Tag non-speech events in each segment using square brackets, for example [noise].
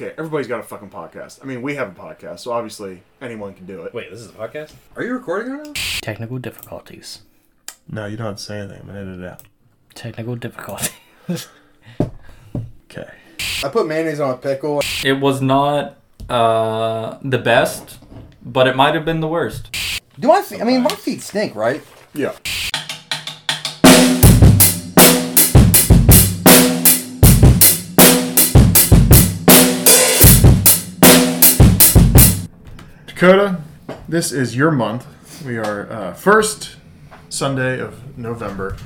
okay, everybody's got a fucking podcast. I mean, we have a podcast, so obviously anyone can do it. Wait, this is a podcast? Are you recording right now? Technical difficulties. No, you don't have to say anything. I'm gonna edit it out. Technical difficulties. [laughs] Okay. I put mayonnaise on a pickle. It was not uh, the best, but it might have been the worst. Do my feet? I mean, my feet stink, right? Yeah. Dakota, this is your month. We are uh, first Sunday of November,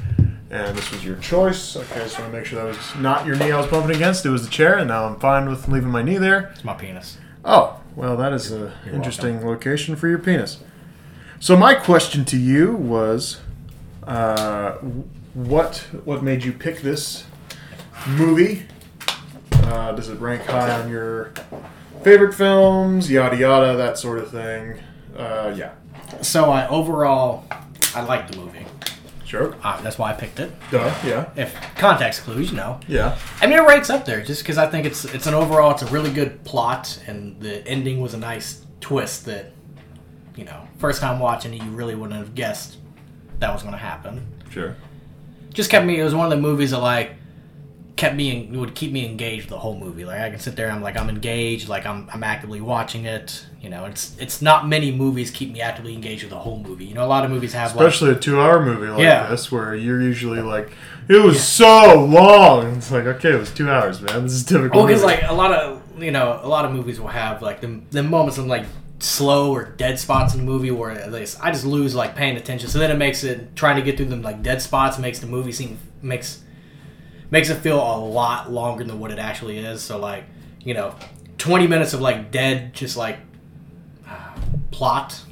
and this was your choice. Okay, so I just want to make sure that was not your knee I was bumping against. It was the chair, and now I'm fine with leaving my knee there. it's my penis. Oh, well, that is an interesting location for your penis. So my question to you was, uh, what what made you pick this movie? Uh, does it rank high on your favorite films? Yada yada, that sort of thing. Uh, yeah, So I overall, I liked the movie. sure. Uh, that's why I picked it. Duh. Yeah. If context clues, you know. Yeah. I mean, it ranks up there just because I think it's it's an overall, it's a really good plot, and the ending was a nice twist that, you know, first time watching it, you really wouldn't have guessed that was going to happen. Sure. Just kept me. It was one of the movies that like kept me en- would keep me engaged the whole movie. Like I can sit there, and I'm like I'm engaged, like I'm I'm actively watching it. You know, it's it's not many movies keep me actively engaged with the whole movie. You know, a lot of movies have like Especially a two-hour movie like Yeah. this, where you're usually like, it was so long. It's like, okay, it was two hours, man. This is typical. Well, because like a lot of you know, a lot of movies will have like the the moments of like slow or dead spots in the movie where at least I just lose like paying attention. So then it makes it trying to get through them like dead spots makes the movie seem makes makes it feel a lot longer than what it actually is. So like you know, twenty minutes of like dead, just like uh, [sighs] plot,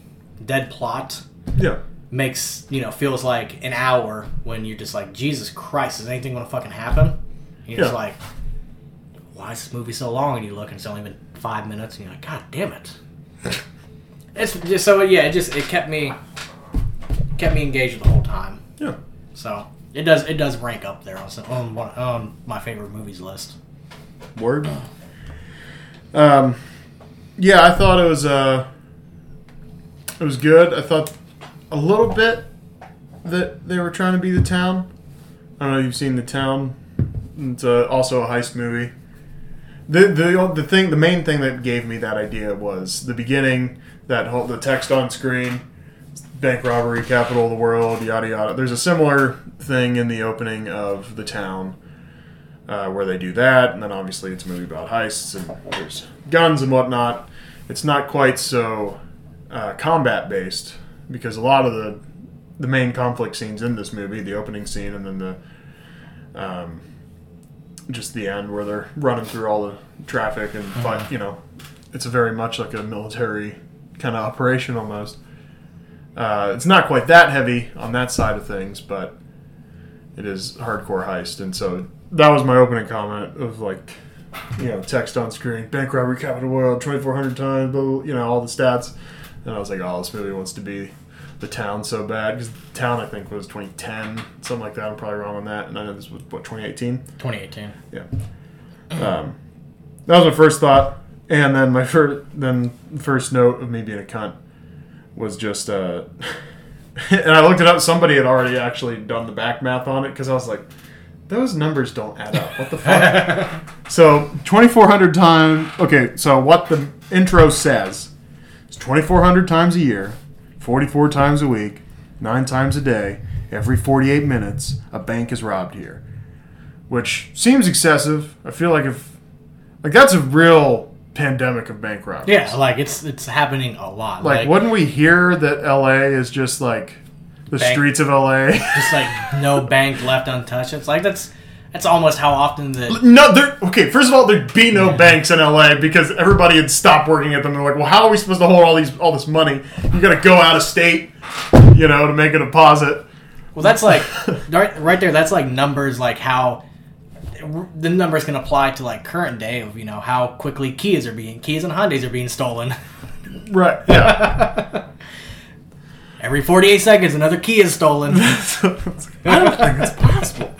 dead plot yeah. makes you know feels like an hour when you're just like Jesus Christ, is anything gonna fucking happen? You're just like, why is this movie so long? And you look and it's only been five minutes, and you're like, God damn it! [laughs] it's just so yeah, it just it kept me kept me engaged the whole time. Yeah. So it does it does rank up there on some, on, one, on my favorite movies list. Word. Um, yeah, I thought it was uh, it was good. I thought a little bit that they were trying to be the town. I don't know if you've seen the town. It's uh, also a heist movie. The, the the thing the main thing that gave me that idea was the beginning that whole the text on screen bank robbery capital of the world yada yada there's a similar thing in the opening of the town uh, where they do that, and then obviously it's a movie about heists and there's guns and whatnot. It's not quite so uh, combat based because a lot of the the main conflict scenes in this movie, the opening scene, and then the um, just the end where they're running through all the traffic and fight. You know, it's a very much like a military kind of operation almost. Uh, it's not quite that heavy on that side of things, but it is hardcore heist, and so that was my opening comment of like, you know, text on screen, bank robbery, capital world, twenty four hundred times, blah, blah, you know, all the stats, and I was like, oh, this movie wants to be the town so bad because the town I think was twenty ten, something like that. I'm probably wrong on that, and I know this was what twenty eighteen. 2018. Yeah. Um, that was my first thought, and then my first then first note of me being a cunt was just, uh, [laughs] and I looked it up. Somebody had already actually done the back math on it because I was like, those numbers don't add up. What the fuck? [laughs] so twenty four hundred times. Okay, so what the intro says is twenty four hundred times a year, forty four times a week, nine times a day. Every forty eight minutes, a bank is robbed here which seems excessive. I feel like if like that's a real pandemic of bank robberies. Yeah, like it's it's happening a lot. Like, Like, wouldn't we hear that LA is just like the Bank- streets of LA? [laughs] just like no bank left untouched. It's like that's that's almost how often the no, there. Okay, first of all, there'd be no banks in LA because everybody had stopped working at them. They're like, well, how are we supposed to hold all these all this money? You got to go out of state, you know, to make a deposit. well, that's like [laughs] right, right there. That's like numbers, like how the numbers can apply to like current day of you know how quickly Kias are being Kias and Hyundai's are being stolen. Right. [laughs] Yeah. Every 48 seconds, another key is stolen. [laughs] I don't think it's possible.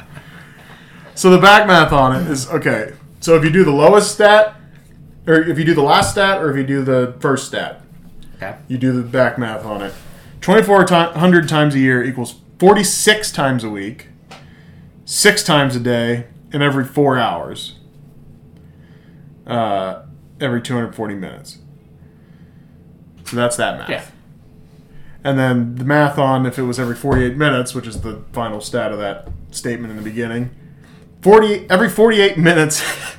So the back math on it is okay. So if you do the lowest stat, or if you do the last stat, or if you do the first stat. Okay. You do the back math on it. 2,400 times a year equals 46 times a week, six times a day, and every four hours. Uh, every 240 minutes. So that's that math. Yeah. And then the math on if it was every 48 minutes, which is the final stat of that statement in the beginning. 40 every 48 minutes [laughs]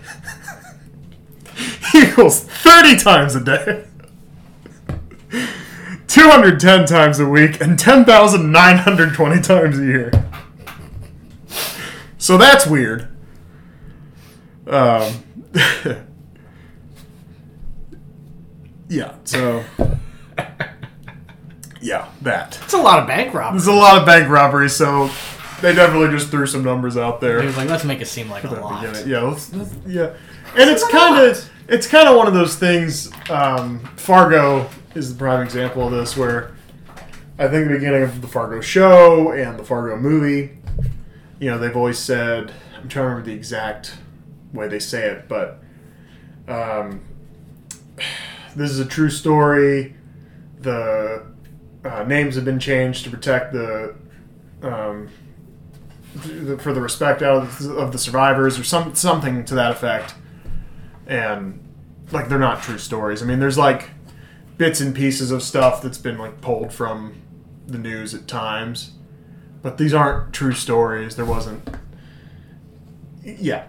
equals 30 times a day. 210 times a week and 10,920 times a year. So that's weird. Um, [laughs] yeah, so. [laughs] Yeah, that. It's a lot of bank robbers. There's a lot of bank robberies, so they definitely just threw some numbers out there. He was like, let's make it seem like a lot. Yeah, let's, let's- yeah, and it's kind of it's kind of one of those things. Um, Fargo is the prime example of this, where I think the beginning of the Fargo show and the Fargo movie, you know, they've always said I'm trying to remember the exact way they say it, but um, this is a true story. The uh, names have been changed to protect the um, th- for the respect out of the, of the survivors or some something to that effect. And like they're not true stories. I mean there's like bits and pieces of stuff that's been like pulled from the news at times but these aren't true stories. There wasn't yeah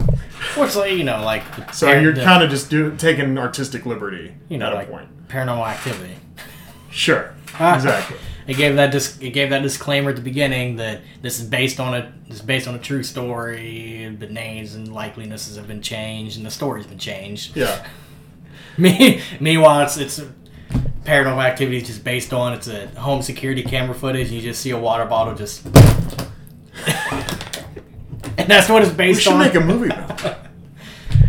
like, you know, like. so par- you're kind of just do, taking artistic liberty you know, at a point paranormal activity. sure ah. exactly [laughs] It gave that dis- it gave that disclaimer at the beginning that this is based on a this is based on a true story. The names and likelinesses have been changed, and the story's been changed. yeah [laughs] Me, meanwhile, it's it's paranormal activity is just based on it's a home security camera footage. And you just see a water bottle just, [laughs] [laughs] and that's what it's based we should on. make a movie about [laughs] it.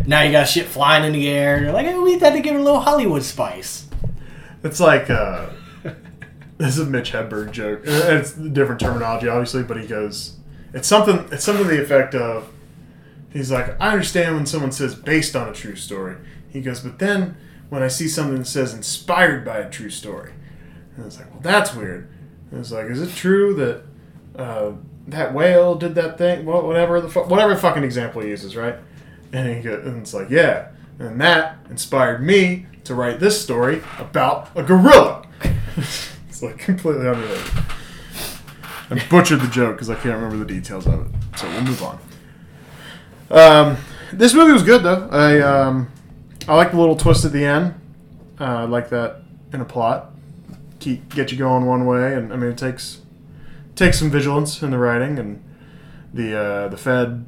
now you got shit flying in the air. You're like, hey, we had to give it a little Hollywood spice. It's like uh, [laughs] this is a Mitch Hedberg joke. Uh, It's different terminology, obviously, but he goes, "It's something. It's something to the effect of." He's like, "I understand when someone says based on a true story." He goes, "But then when I see something that says inspired by a true story," and it's like, "Well, that's weird." And it's like, "Is it true that uh, that whale did that thing? Whatever the fu- whatever fucking example he uses, right?" And he and it's like, "Yeah." And that inspired me to write this story about a gorilla. [laughs] it's like completely unrelated. I butchered the joke because I can't remember the details of it. So we'll move on. Um, this movie was good though. I um, I like the little twist at the end. Uh, I like that in a plot. Keep get you going one way, and I mean it takes takes some vigilance in the writing and the uh, the Fed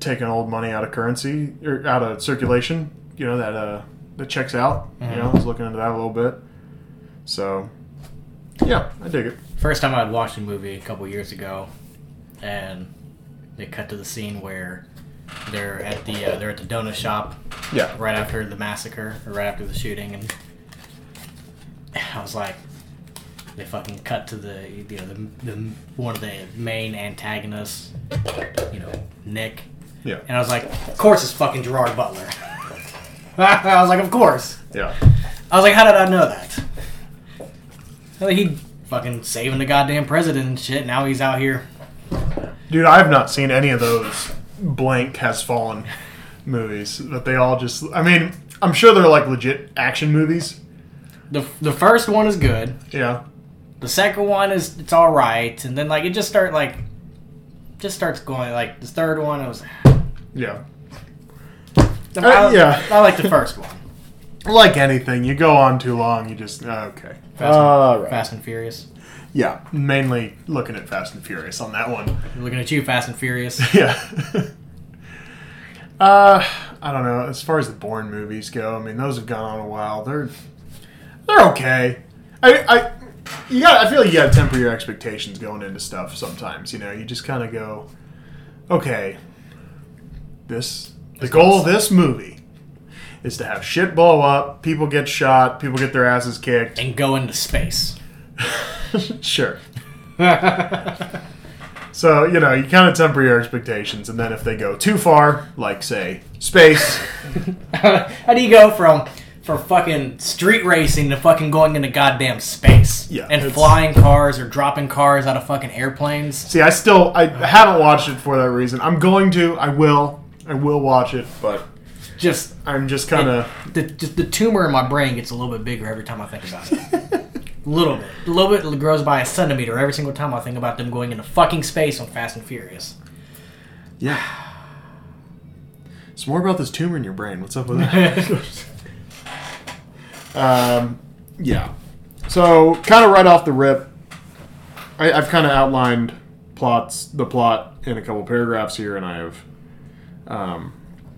taking old money out of currency or out of circulation. You know that uh, that checks out. You know, I was looking into that a little bit. So yeah, I dig it. First time I'd watched a movie a couple years ago, and they cut to the scene where they're at the uh, they're at the donut shop Yeah. right after the massacre or right after the shooting, and I was like, they fucking cut to the you know the, the one of the main antagonists, you know Nick, Yeah. and I was like, of course it's fucking Gerard Butler. [laughs] I was like, of course. Yeah. I was like, how did I know that? Well, he fucking saving the goddamn president and shit. Now he's out here. Dude, I've not seen any of those blank has fallen movies, but they all just I mean, I'm sure they're like legit action movies. the The first one is good. Yeah. The second one is it's all right, and then like it just start like just starts going like the third one. It was Yeah. I, Uh, yeah. I like the first one. [laughs] Like anything, you go on too long, you just uh, okay. Fast, All and, right. Fast and Furious. Yeah, mainly looking at Fast and Furious on that one. Looking at you, Fast and Furious. [laughs] Yeah. [laughs] uh, I don't know. As far as the Bourne movies go, I mean, those have gone on a while. They're they're okay. I I you got. I feel like you got to temper your expectations going into stuff. Sometimes, you know, you just kind of go, okay, this the goal of this movie is to have shit blow up, people get shot, people get their asses kicked. and go into space. [laughs] sure. [laughs] So you know, you kind of temper your expectations, and then if they go too far, like say space, [laughs] How do you go from from fucking street racing to fucking going into goddamn space? Yeah, And it's- flying cars or dropping cars out of fucking airplanes. see, I still I haven't watched it for that reason. I'm going to, I will, I will watch it, but Just I'm just kind of the just the tumor in my brain gets a little bit bigger every time I think about it. a [laughs] little bit. A little bit grows by a centimeter every single time I think about them going into fucking space on Fast and Furious. yeah. It's more about this tumor in your brain. What's up with [laughs] that? Um, yeah. So, kind of right off the rip, I, I've kind of outlined plots, the plot in a couple paragraphs here, and I have um,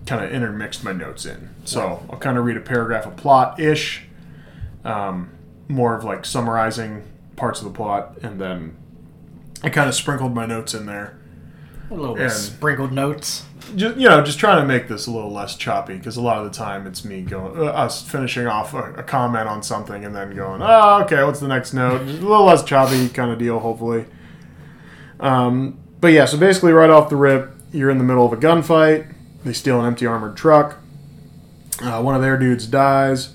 kind of intermixed my notes in. So, I'll kind of read a paragraph of plot ish, um, more of like summarizing parts of the plot, and then I kind of sprinkled my notes in there. A little bit And- sprinkled notes. just you know just trying to make this a little less choppy because a lot of the time it's me going uh, us finishing off a, a comment on something and then going oh okay what's the next note? Just a little less choppy kind of deal hopefully. Um, but yeah so basically right off the rip you're in the middle of a gunfight. They steal an empty armored truck. Uh, one of their dudes dies.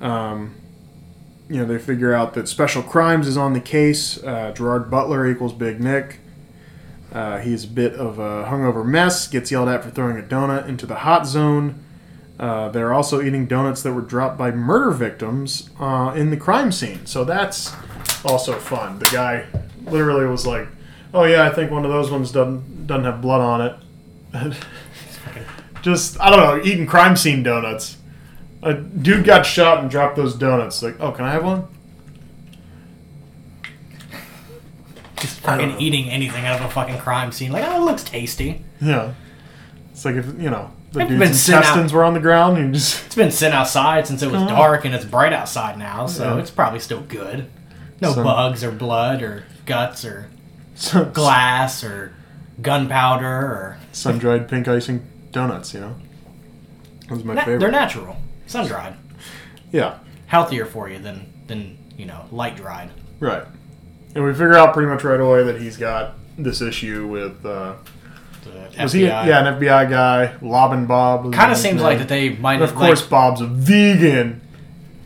Um, you know they figure out that special crimes is on the case. Uh, gerard butler equals big nick uh, he's a bit of a hungover mess, gets yelled at for throwing a donut into the hot zone. Uh, they're also eating donuts that were dropped by murder victims uh, in the crime scene. So that's also fun. The guy literally was like, "Oh yeah, I think one of those ones doesn't doesn't have blood on it." [laughs] Just I don't know, eating crime scene donuts. A dude got shot and dropped those donuts. Like, oh, can I have one? Just fucking eating anything out of a fucking crime scene. Like, oh, it looks tasty. Yeah. It's like if you know the dude's been sitting out- intestines were on the ground, and you just It's been sitting outside since it was dark and it's bright outside now, so Yeah. it's probably still good. No Some- bugs or blood or guts or sun, glass or gunpowder or sun dried pink icing donuts. You know, those are my Na- favorite. they're natural, sun dried, Yeah, healthier for you than than you know light dried. right. And we figure out pretty much right away that he's got this issue with. Uh, The was he? Yeah, an FBI guy, Lobbin Bob. Kind of seems name. like that they might And of course, like, Bob's a vegan.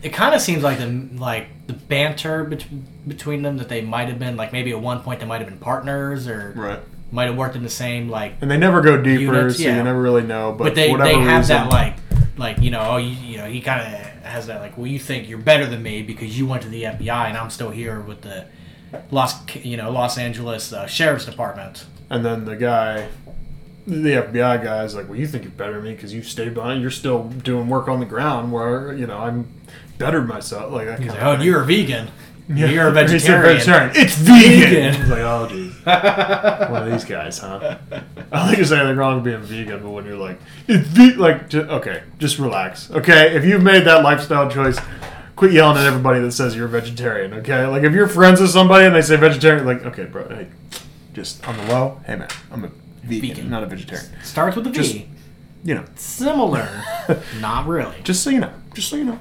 it kind of seems like the like the banter bet- between them that they might have been like maybe at one point they might have been partners or Right. might have worked in the same like And they never go deeper, Units, so yeah. you never really know. But, but they for whatever they have reason, that like like you know oh you, you know he kind of has that like well you think you're better than me because you went to the FBI and I'm still here with the Los you know Los Angeles uh, Sheriff's Department. And then the guy, the FBI guy, is like, "Well, you think you're better than me because you stayed behind. You're still doing work on the ground, where you know I'm bettered myself." Like that He's like, oh, thing. you're a vegan. Yeah. You're a said vegetarian. It's vegan. Vegan. He's like, oh, geez. [laughs] One of these guys, huh? I don't think there's anything wrong with being vegan, but when you're like, it's ve-, like, okay, just relax, okay? If you've made that lifestyle choice, quit yelling at everybody that says you're a vegetarian, okay? Like, if you're friends with somebody and they say vegetarian, like, okay, bro, hey, just on the low, hey, man, I'm a vegan, Vegan. not a vegetarian. Starts with a V. Just- You know, Similar, [laughs] not really. just so you know, just so you know.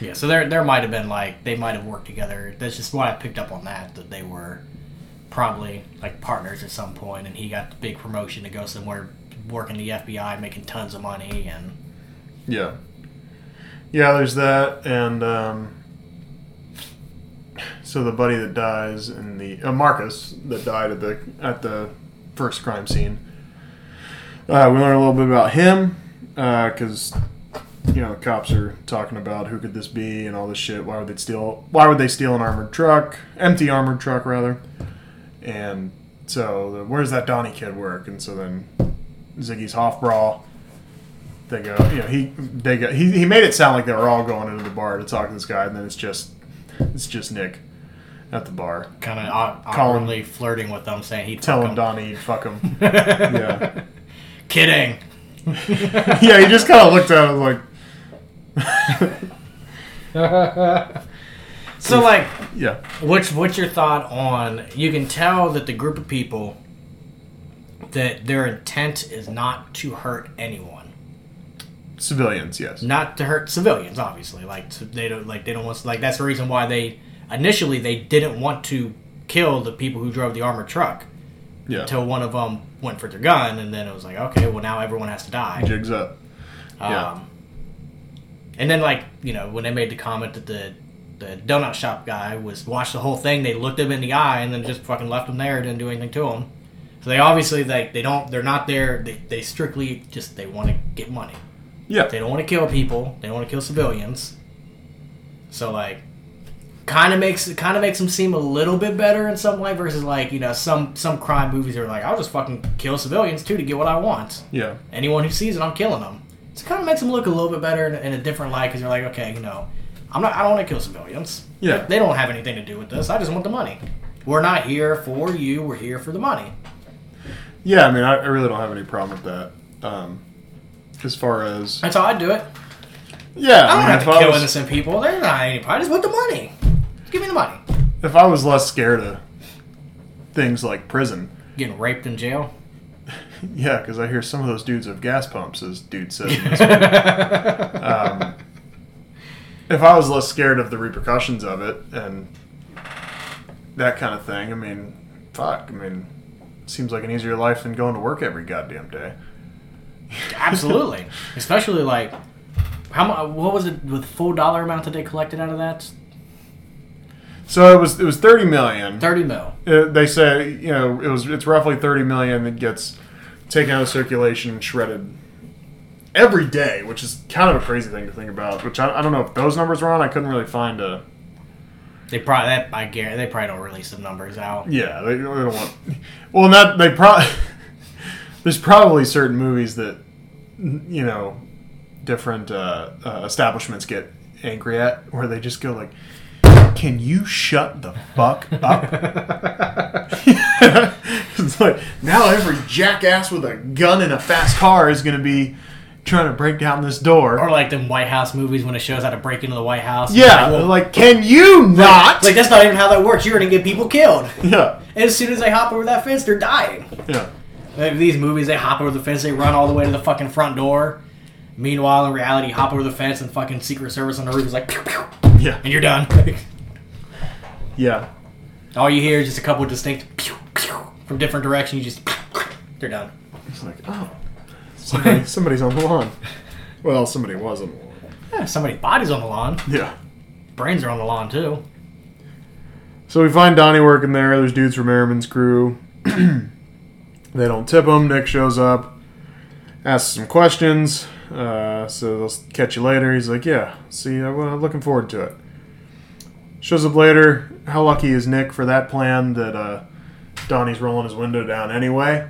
Yeah, so there there might have been like they might have worked together. That's just what I picked up on that that they were probably like partners at some point, and he got the big promotion to go somewhere working the FBI, making tons of money, and Yeah. Yeah, there's that, and um, so the buddy that dies in the uh, Marcus that died at the at the first crime scene. Uh, we learn a little bit about him because you know the cops are talking about who could this be and all this shit. Why would they steal? Why would they steal an armored truck? Empty armored truck rather. And so the, where's that Donnie kid work? And so then Ziggy's Hofbrawl they go, you know, he they go, he, he made it sound like they were all going into the bar to talk to this guy, and then it's just it's just Nick at the bar kind of Colin- awkwardly flirting with them, saying he'd telling Donnie he'd fuck him. him. [laughs] yeah, Kidding. [laughs] yeah, he just kind of looked at him like, [laughs] So like, yeah, what's what's your thought on? You can tell that the group of people that their intent is not to hurt anyone. Civilians, yes, not to hurt civilians obviously like they don't like they don't want like that's the reason why they initially they didn't want to kill the people who drove the armored truck Yeah. until one of them went for their gun, and then it was like, okay, well now everyone has to die. Jigs up. Yeah. Um, and then like you know when they made the comment that the the donut shop guy was watched the whole thing, they looked him in the eye and then just fucking left him there, didn't do anything to him. So they obviously like they don't they're not there. They, they strictly just they want to get money. Yeah. They don't want to kill people. They don't want to kill civilians. So like, kind of makes it kind of makes them seem a little bit better in some way versus like you know some some crime movies are like I'll just fucking kill civilians too to get what I want. Yeah. Anyone who sees it, I'm killing them. So it kind of makes them look a little bit better in, in a different light because they're like, okay, you know, I'm not I don't want to kill civilians. Yeah. They, they don't have anything to do with this. I just want the money. We're not here for you. We're here for the money. Yeah, I mean, I, I really don't have any problem with that. Um, as far as That's how I'd do it. yeah, I don't mean, have if to I kill was- innocent people. They're not any. I just want the money. Just give me the money. if I was less scared of things like prison, Getting raped in jail. [laughs] yeah, because I hear some of those dudes have gas pumps, as dude says. in this [laughs] movie. um, if I was less scared of the repercussions of it and that kind of thing, I mean, fuck, I mean, seems like an easier life than going to work every goddamn day. Absolutely. Especially like, how much? What was it? With full dollar amount that they collected out of that? So it was it was thirty million. Thirty mil. Uh, they say you know it was it's roughly 30 million that gets taken out of circulation and shredded every day which is kind of a crazy thing to think about which I, I don't know if those numbers were on i couldn't really find a They probably that I guarantee they probably don't release the numbers out. yeah they, they don't want well and that they probably [laughs] there's probably certain movies that you know different uh, uh, establishments get angry at where they just go like can you shut the fuck up [laughs] it's like now every jackass with a gun in a fast car is going to be trying to break down this door. Or like them White House movies when it shows how to break into the White House. yeah, Like, well, like can you not? like that's not even how that works. You're gonna get people killed. yeah, And as soon as they hop over that fence, they're dying. yeah, Like these movies, they hop over the fence, they run all the way to the fucking front door. Meanwhile, in reality, hop over the fence and fucking Secret Service on the roof is like, pew, pew, yeah, and you're done. [laughs] yeah. all you hear is just a couple of distinct pew, pew, from different directions. You just, they're done. It's like oh, [laughs] somebody, somebody's on the lawn. Well, somebody was on the lawn. Yeah, somebody's body's on the lawn. Yeah. Brains are on the lawn too. So we find Donnie working there. There's dudes from Merrimen's crew. [clears throat] they don't tip him. Nick shows up, asks some questions. Uh, so they'll catch you later. He's like, "Yeah, see, I'm looking forward to it." Shows up later. How lucky is Nick for that plan that uh, Donnie's rolling his window down anyway?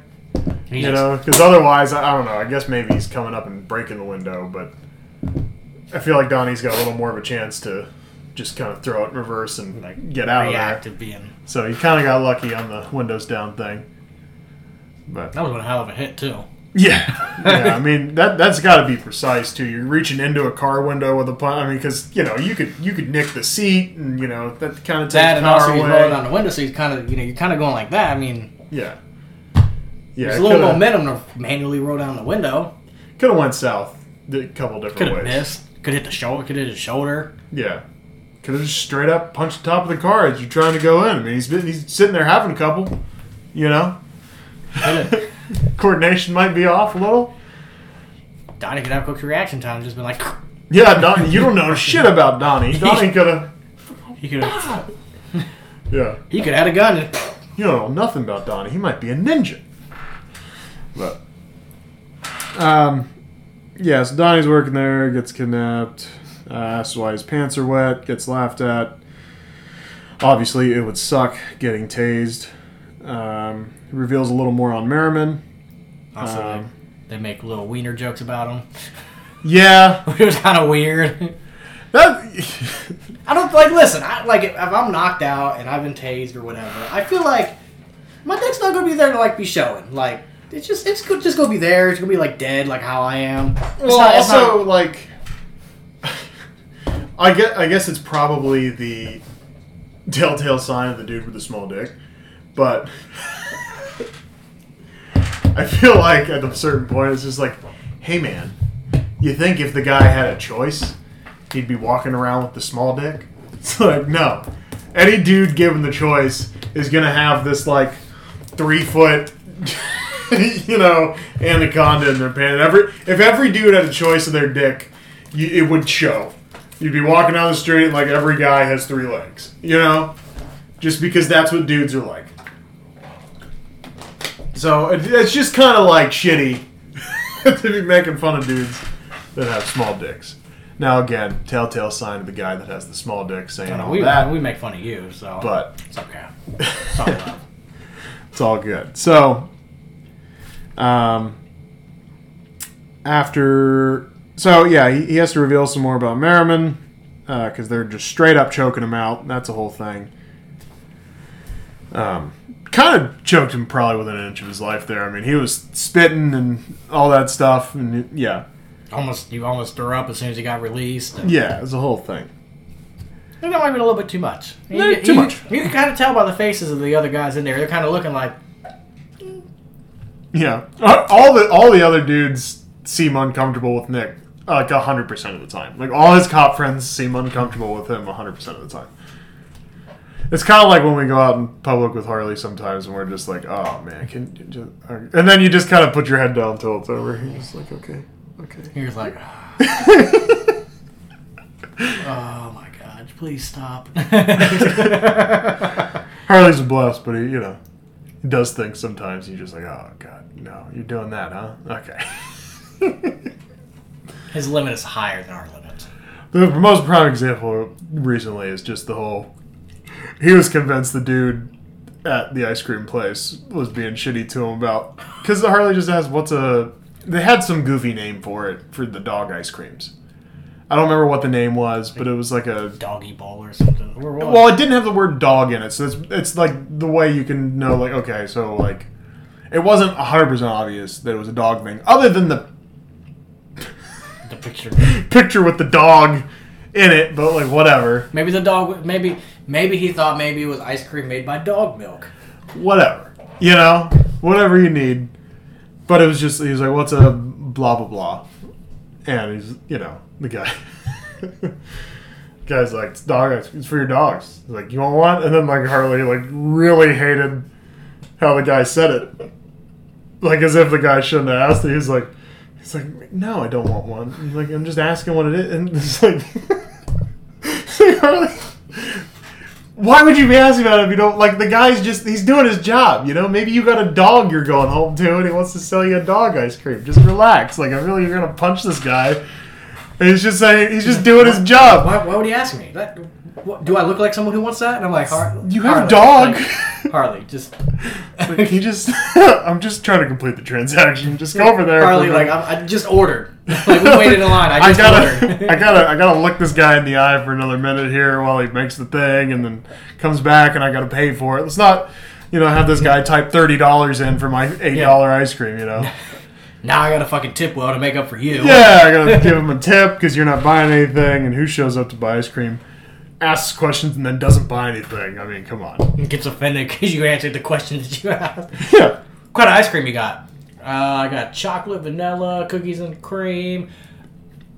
He You know, because otherwise, I, I don't know. I guess maybe he's coming up and breaking the window, but I feel like Donnie's got a little more of a chance to just kind of throw it in reverse and like get out of there. being. So he kind of got lucky on the windows down thing. But That was one hell of a hit too. yeah, yeah. I [laughs] mean that that's got to be precise too. You're reaching into a car window with a punch. I mean, because you know you could you could nick the seat, and you know that kind of takes That and also he's away. rolling down the window, so he's kind of you know you're kind of going like that. I mean, Yeah, yeah. there's a little momentum to manually roll down the window. Could have went south a couple different Could ways. have missed. Could hit the shoulder. Could hit his shoulder. Yeah. Could have just straight up punched the top of the car as you're trying to go in. I mean, he's been, he's sitting there having a couple. You know, Coulda- [laughs] coordination might be off a little. Donnie could have quick reaction time. Just been like, [laughs] Yeah, Donnie, you don't know shit about Donnie. [laughs] Donnie could have. he could have. Yeah. He could have had a gun and. You don't know nothing about Donnie. He might be a ninja. But, um, yeah. So Donnie's working there, gets kidnapped. Uh, asks why his pants are wet. Gets laughed at. Obviously, it would suck getting tased. Um, he reveals a little more on Merrimen. Also, Um, they, they make little wiener jokes about him, Yeah, [laughs] which was kind of weird. that. [laughs] I don't like. Listen, I, like if, if I'm knocked out and I've been tased or whatever, I feel like my dick's not gonna be there to like be showing. Like it's just it's just gonna be there. It's gonna be like dead, like how I am. It's well, not- also not- like, [laughs] I get. I guess it's probably the telltale sign of the dude with the small dick, but I feel like at a certain point it's just like, hey man, you think if the guy had a choice, he'd be walking around with the small dick? [laughs] It's like no. Any dude given the choice is gonna have this like three foot, [laughs] you know, anaconda in their pants. Every if every dude had a choice of their dick, you, it would show. You'd be walking down the street and like every guy has three legs, you know, just because that's what dudes are like. So it, it's just kind of like shitty [laughs] to be making fun of dudes that have small dicks. Now again, telltale sign of the guy that has the small dick saying No, all we, that, we make fun of you, so but it's okay. [laughs] It's all love. it's all good. So, um, after, so yeah, he, he has to reveal some more about Merrimen because they're just straight up choking him out. That's a whole thing. Um, kind of choked him probably within an inch of his life there. I mean, he was spitting and all that stuff, and yeah, Almost, you almost threw up as soon as he got released. And yeah, it was a whole thing. that might have been a little bit too much. You, Eh, too you- much. You can kind of tell by the faces of the other guys in there. They're kind of looking like, Yeah, Uh, all the all the other dudes seem uncomfortable with Nick, like hundred percent of the time. Like all his cop friends seem uncomfortable with him hundred percent of the time. It's kind of like when we go out in public with Harley sometimes, and we're just like, "Oh man, can you uh, just?" And then you just kind of put your head down until it's over. You're just like, "Okay, okay." he was like, ah. [laughs] oh my god, please stop. [laughs] [laughs] Harley's a blast, but he, you know, he does things sometimes. You're just like, "Oh god, no, you're doing that, huh?" Okay. His limit is higher than our limit. The most prime example recently is just the whole. He was convinced the dude at the ice cream place was being shitty to him about because the Harley just asked what's a. They had some goofy name for it for the dog ice creams. I don't remember what the name was, but it was like a. Doggy ball or something. Or? Well, it didn't have the word dog in it, so it's it's like the way you can know like okay, so like it wasn't hundred percent obvious that it was a dog thing, other than the the picture. [laughs] picture with the dog in it, but like whatever. Maybe the dog. Maybe maybe he thought maybe it was ice cream made by dog milk. whatever, you know, whatever you need. But it was just he was like, "What's a blah blah blah," and he's you know the guy. [laughs] Guy's like, "It's dog. It's for your dogs." He's like, "You want one?" And then like Harley like really hated how the guy said it, like as if the guy shouldn't have asked it. He's like, he's like, "No, I don't want one." He's like, "I'm just asking what it is," and it's like, [laughs] Why would you be asking about it if you don't like the guy's just he's doing his job, you know? Maybe you got a dog you're going home to and he wants to sell you a dog ice cream. Just relax. Like I really you're gonna punch this guy. And he's just saying he's just doing his job. Why, why would he ask me? That, what, do I look like someone who wants that? And I'm like, Har- You have Harley, dog. like, Harley, just Like, [laughs] he just [laughs] I'm just trying to complete the transaction. Just go over there. Harley, like. I, I just ordered. Like we waited in line. I [laughs] I just gotta, ordered. I gotta, I gotta look this guy in the eye for another minute here while he makes the thing, and then comes back, and I gotta pay for it. Let's not, you know, have this guy type thirty dollars in for my eight dollar ice cream. You know, now I got to fucking tip well to make up for you. yeah, I gotta give him a tip because you're not buying anything, and who shows up to buy ice cream, asks questions, and then doesn't buy anything? I mean, come on. And gets offended [laughs] because you answered the question that you asked. Yeah, What kind of ice cream you got? Uh, I got chocolate, vanilla, cookies and cream.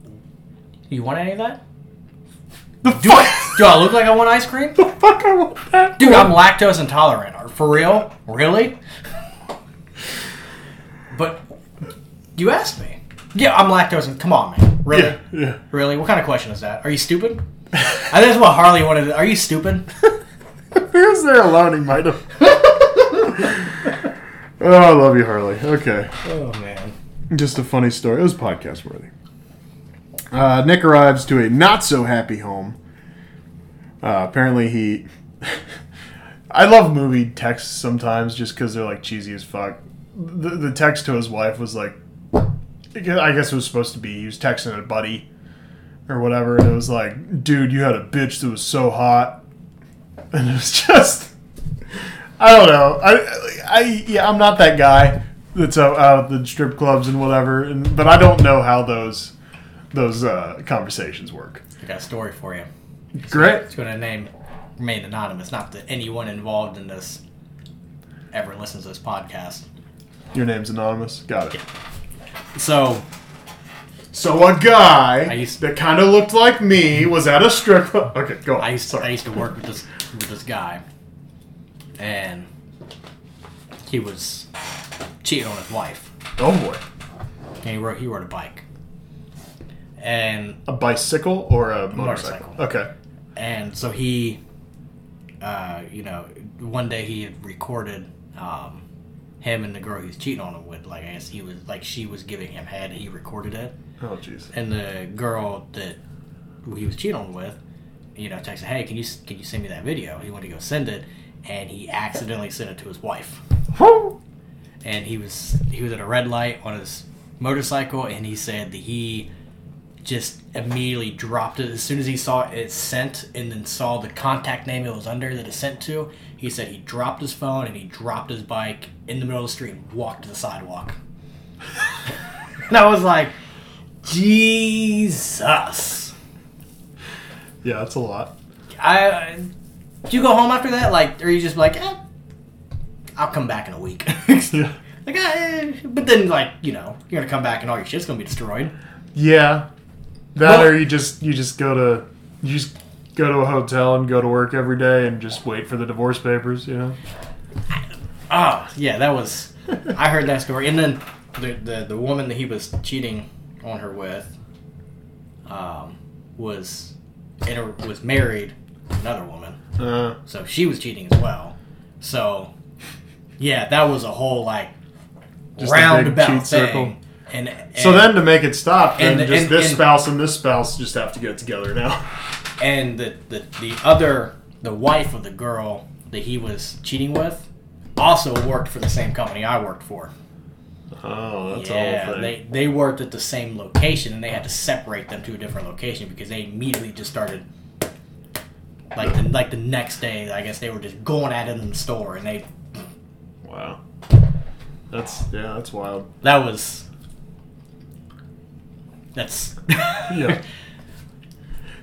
Do you want any of that? the Do fuck, I, do I look like I want ice cream? the fuck I want that. Dude, I'm lactose intolerant. For real? Really? But you asked me. Yeah, I'm lactose. in- Come on, man. Really? Yeah, yeah. Really? What kind of question is that? Are you stupid? I think that's what Harley wanted. Are you stupid? If [laughs] he was there alone, he might have. [laughs] oh, I love you, Harley. Okay. Oh man. Just a funny story. It was podcast worthy. Uh, Nick arrives to a not so happy home. Uh, apparently, he. [laughs] I love movie texts sometimes just because they're like cheesy as fuck. The, the text to his wife was like, I guess it was supposed to be he was texting a buddy or whatever, and it was like, dude, you had a bitch that was so hot, and it was [laughs] just. I don't know. I, I yeah, I'm not that guy that's out, out at the strip clubs and whatever, and, but I don't know how those those uh, conversations work. I got a story for you. Great. It's going to name remain anonymous. Not that anyone involved in this ever listens to this podcast. Your name's anonymous. Got it. So So a guy that kind of looked like me was at a strip club. Okay, go on. I used to, Sorry. I used to work with this with this guy, and he was cheating on his wife. Oh boy. And he rode he rode a bike, and A bicycle or a motorcycle? Motorcycle. Okay. and so he, uh, you know, one day he had recorded um, him and the girl he was cheating on him with. Like I guess he was like she was giving him head. He recorded it, Oh jeez. and the girl that he was cheating on with, you know, texted, "Hey, can you can you send me that video?" He went to go send it, and he accidentally sent it to his wife. And he was he was at a red light on his motorcycle, and he said that he just immediately dropped it as soon as he saw it sent, and then saw the contact name it was under that it sent to. He said he dropped his phone and he dropped his bike in the middle of the street and walked to the sidewalk. [laughs] and I was like, Jesus. Yeah, that's a lot. I do you go home after that, like, or you just like, eh, I'll come back in a week. [laughs] Yeah. like, eh, but then like, you know, you're gonna come back and all your shit's gonna be destroyed. Yeah. That Well- or you just you just go to you just go to a hotel and go to work every day and just wait for the divorce papers, you know? Oh, yeah, that was. I heard that story, and then the the, the woman that he was cheating on her with, um, was in a, was married another woman, Uh, so she was cheating as well. So, yeah, that was a whole like Just a big roundabout cheat thing. circle. And, so then to make it stop, then and- just and- this and- spouse and this spouse just have to get together now. and the, the the other the wife of the girl that he was cheating with also worked for the same company I worked for. Oh, that's yeah, all they they worked at the same location, and they had to separate them to a different location because they immediately just started. Like the like the next day, I guess they were just going at it in the store, and they Wow. That's yeah, that's wild. that was that's [laughs] Yeah. [laughs]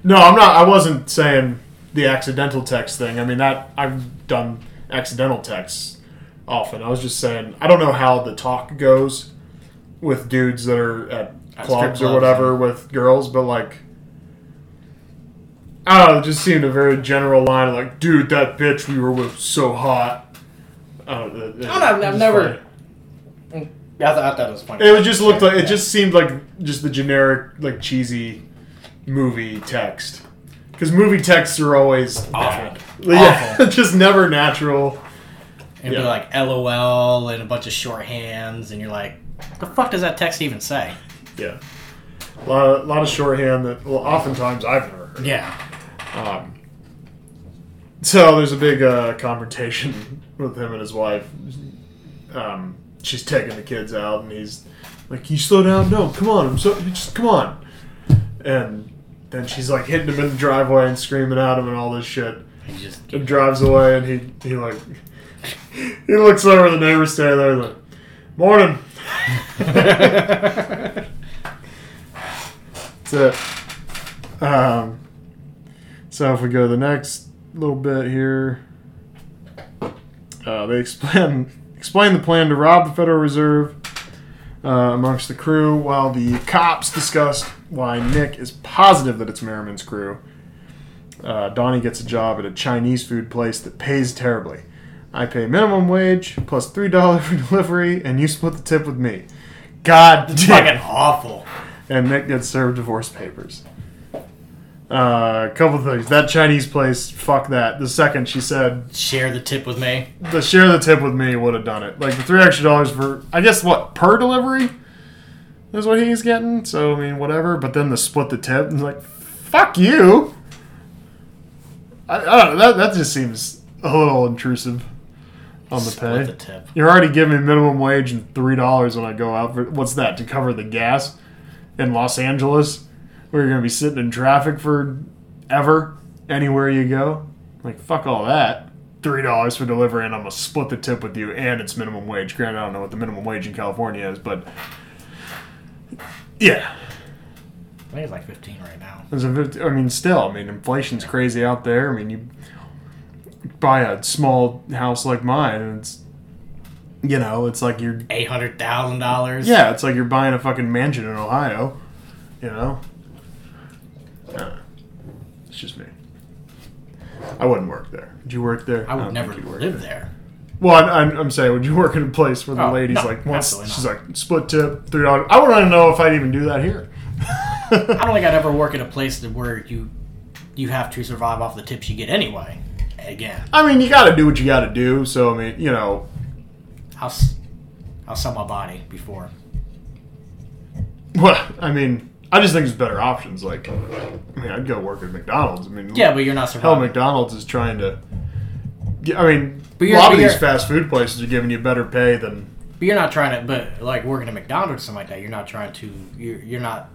No, I'm not. I wasn't saying the accidental text thing. I mean that I've done accidental texts often. I was just saying I don't know how the talk goes with dudes that are at At clubs or clubs, whatever with girls, but like I don't know. It just seemed a very general line of like, dude, that bitch we were with so hot. I don't know. it- it- I don't know, I've never- funny. Mm, I, thought, I thought it was funny. It just looked like it Yeah. just seemed like just the generic like cheesy movie text. Because movie texts are always Awful. [laughs] Yeah, Awful. [laughs] just never natural. And yeah. be like LOL and a bunch of shorthands, and you're like, the fuck does that text even say? Yeah, a lot of, lot of shorthand that well, oftentimes I've never heard. Yeah. Um, so there's a big uh, confrontation [laughs] with him and his wife. Um, she's taking the kids out, and he's like, "You slow down, no, come on, I'm so, just come on." And then she's like hitting him in the driveway and screaming at him and all this shit. He just And drives away, and he he like he looks over the neighbors standing there, like, "Morning." That's it. Um, so if we go to the next little bit here, uh, they explain explain the plan to rob the Federal Reserve uh, amongst the crew, while the cops discuss why Nick is positive that it's Merrimen's crew. Uh, Donnie gets a job at a Chinese food place that pays terribly. I pay minimum wage plus three dollars [laughs] for delivery, and you split the tip with me. God it's fucking awful. and Nick gets served divorce papers. Uh, a couple things. That Chinese place, fuck that. The second she said Share the tip with me. the share the tip with me would have done it. Like the three extra dollars for, I guess what per delivery is what he's getting. So I mean whatever. But then the split the tip and like fuck you. I, I don't know. That that just seems a little intrusive on the Split pay. the tip. You're already giving me minimum wage and three dollars when I go out for what's that to cover the gas in Los Angeles, where you're gonna be sitting in traffic for ever anywhere you go. Like fuck all that. Three dollars for delivery, and I'm gonna split the tip with you, and it's minimum wage. Granted, I don't know what the minimum wage in California is, but yeah, I think it's like 15 right now. There's a fifty- I mean, still, I mean, inflation's crazy out there. I mean, you buy a small house like mine, and it's, you know, it's like you're, $800,000. yeah, it's like you're buying a fucking mansion in Ohio. You know, Uh, it's just me. I wouldn't work there. Did you work there? I would don't never work live there. Well, I'm, I'm, I'm saying, would you work in a place where the Oh, lady's no, like, she's like, split tip, three dollars. I wouldn't know if I'd even do that here. I don't think I'd [laughs] ever work in a place that where you you have to survive off the tips you get anyway. Again, I mean, you got to do what you got to do. So I mean, you know, I'll I'll sell my body before. well, I mean, I just think there's better options. Like, I mean, I'd go work at McDonald's. I mean, Yeah, but you're not hell, surviving. McDonald's is trying to. I mean, But a lot of these fast food places are giving you better pay than. But you're not trying to. But like working at McDonald's or something like that, you're not trying to. You're you're not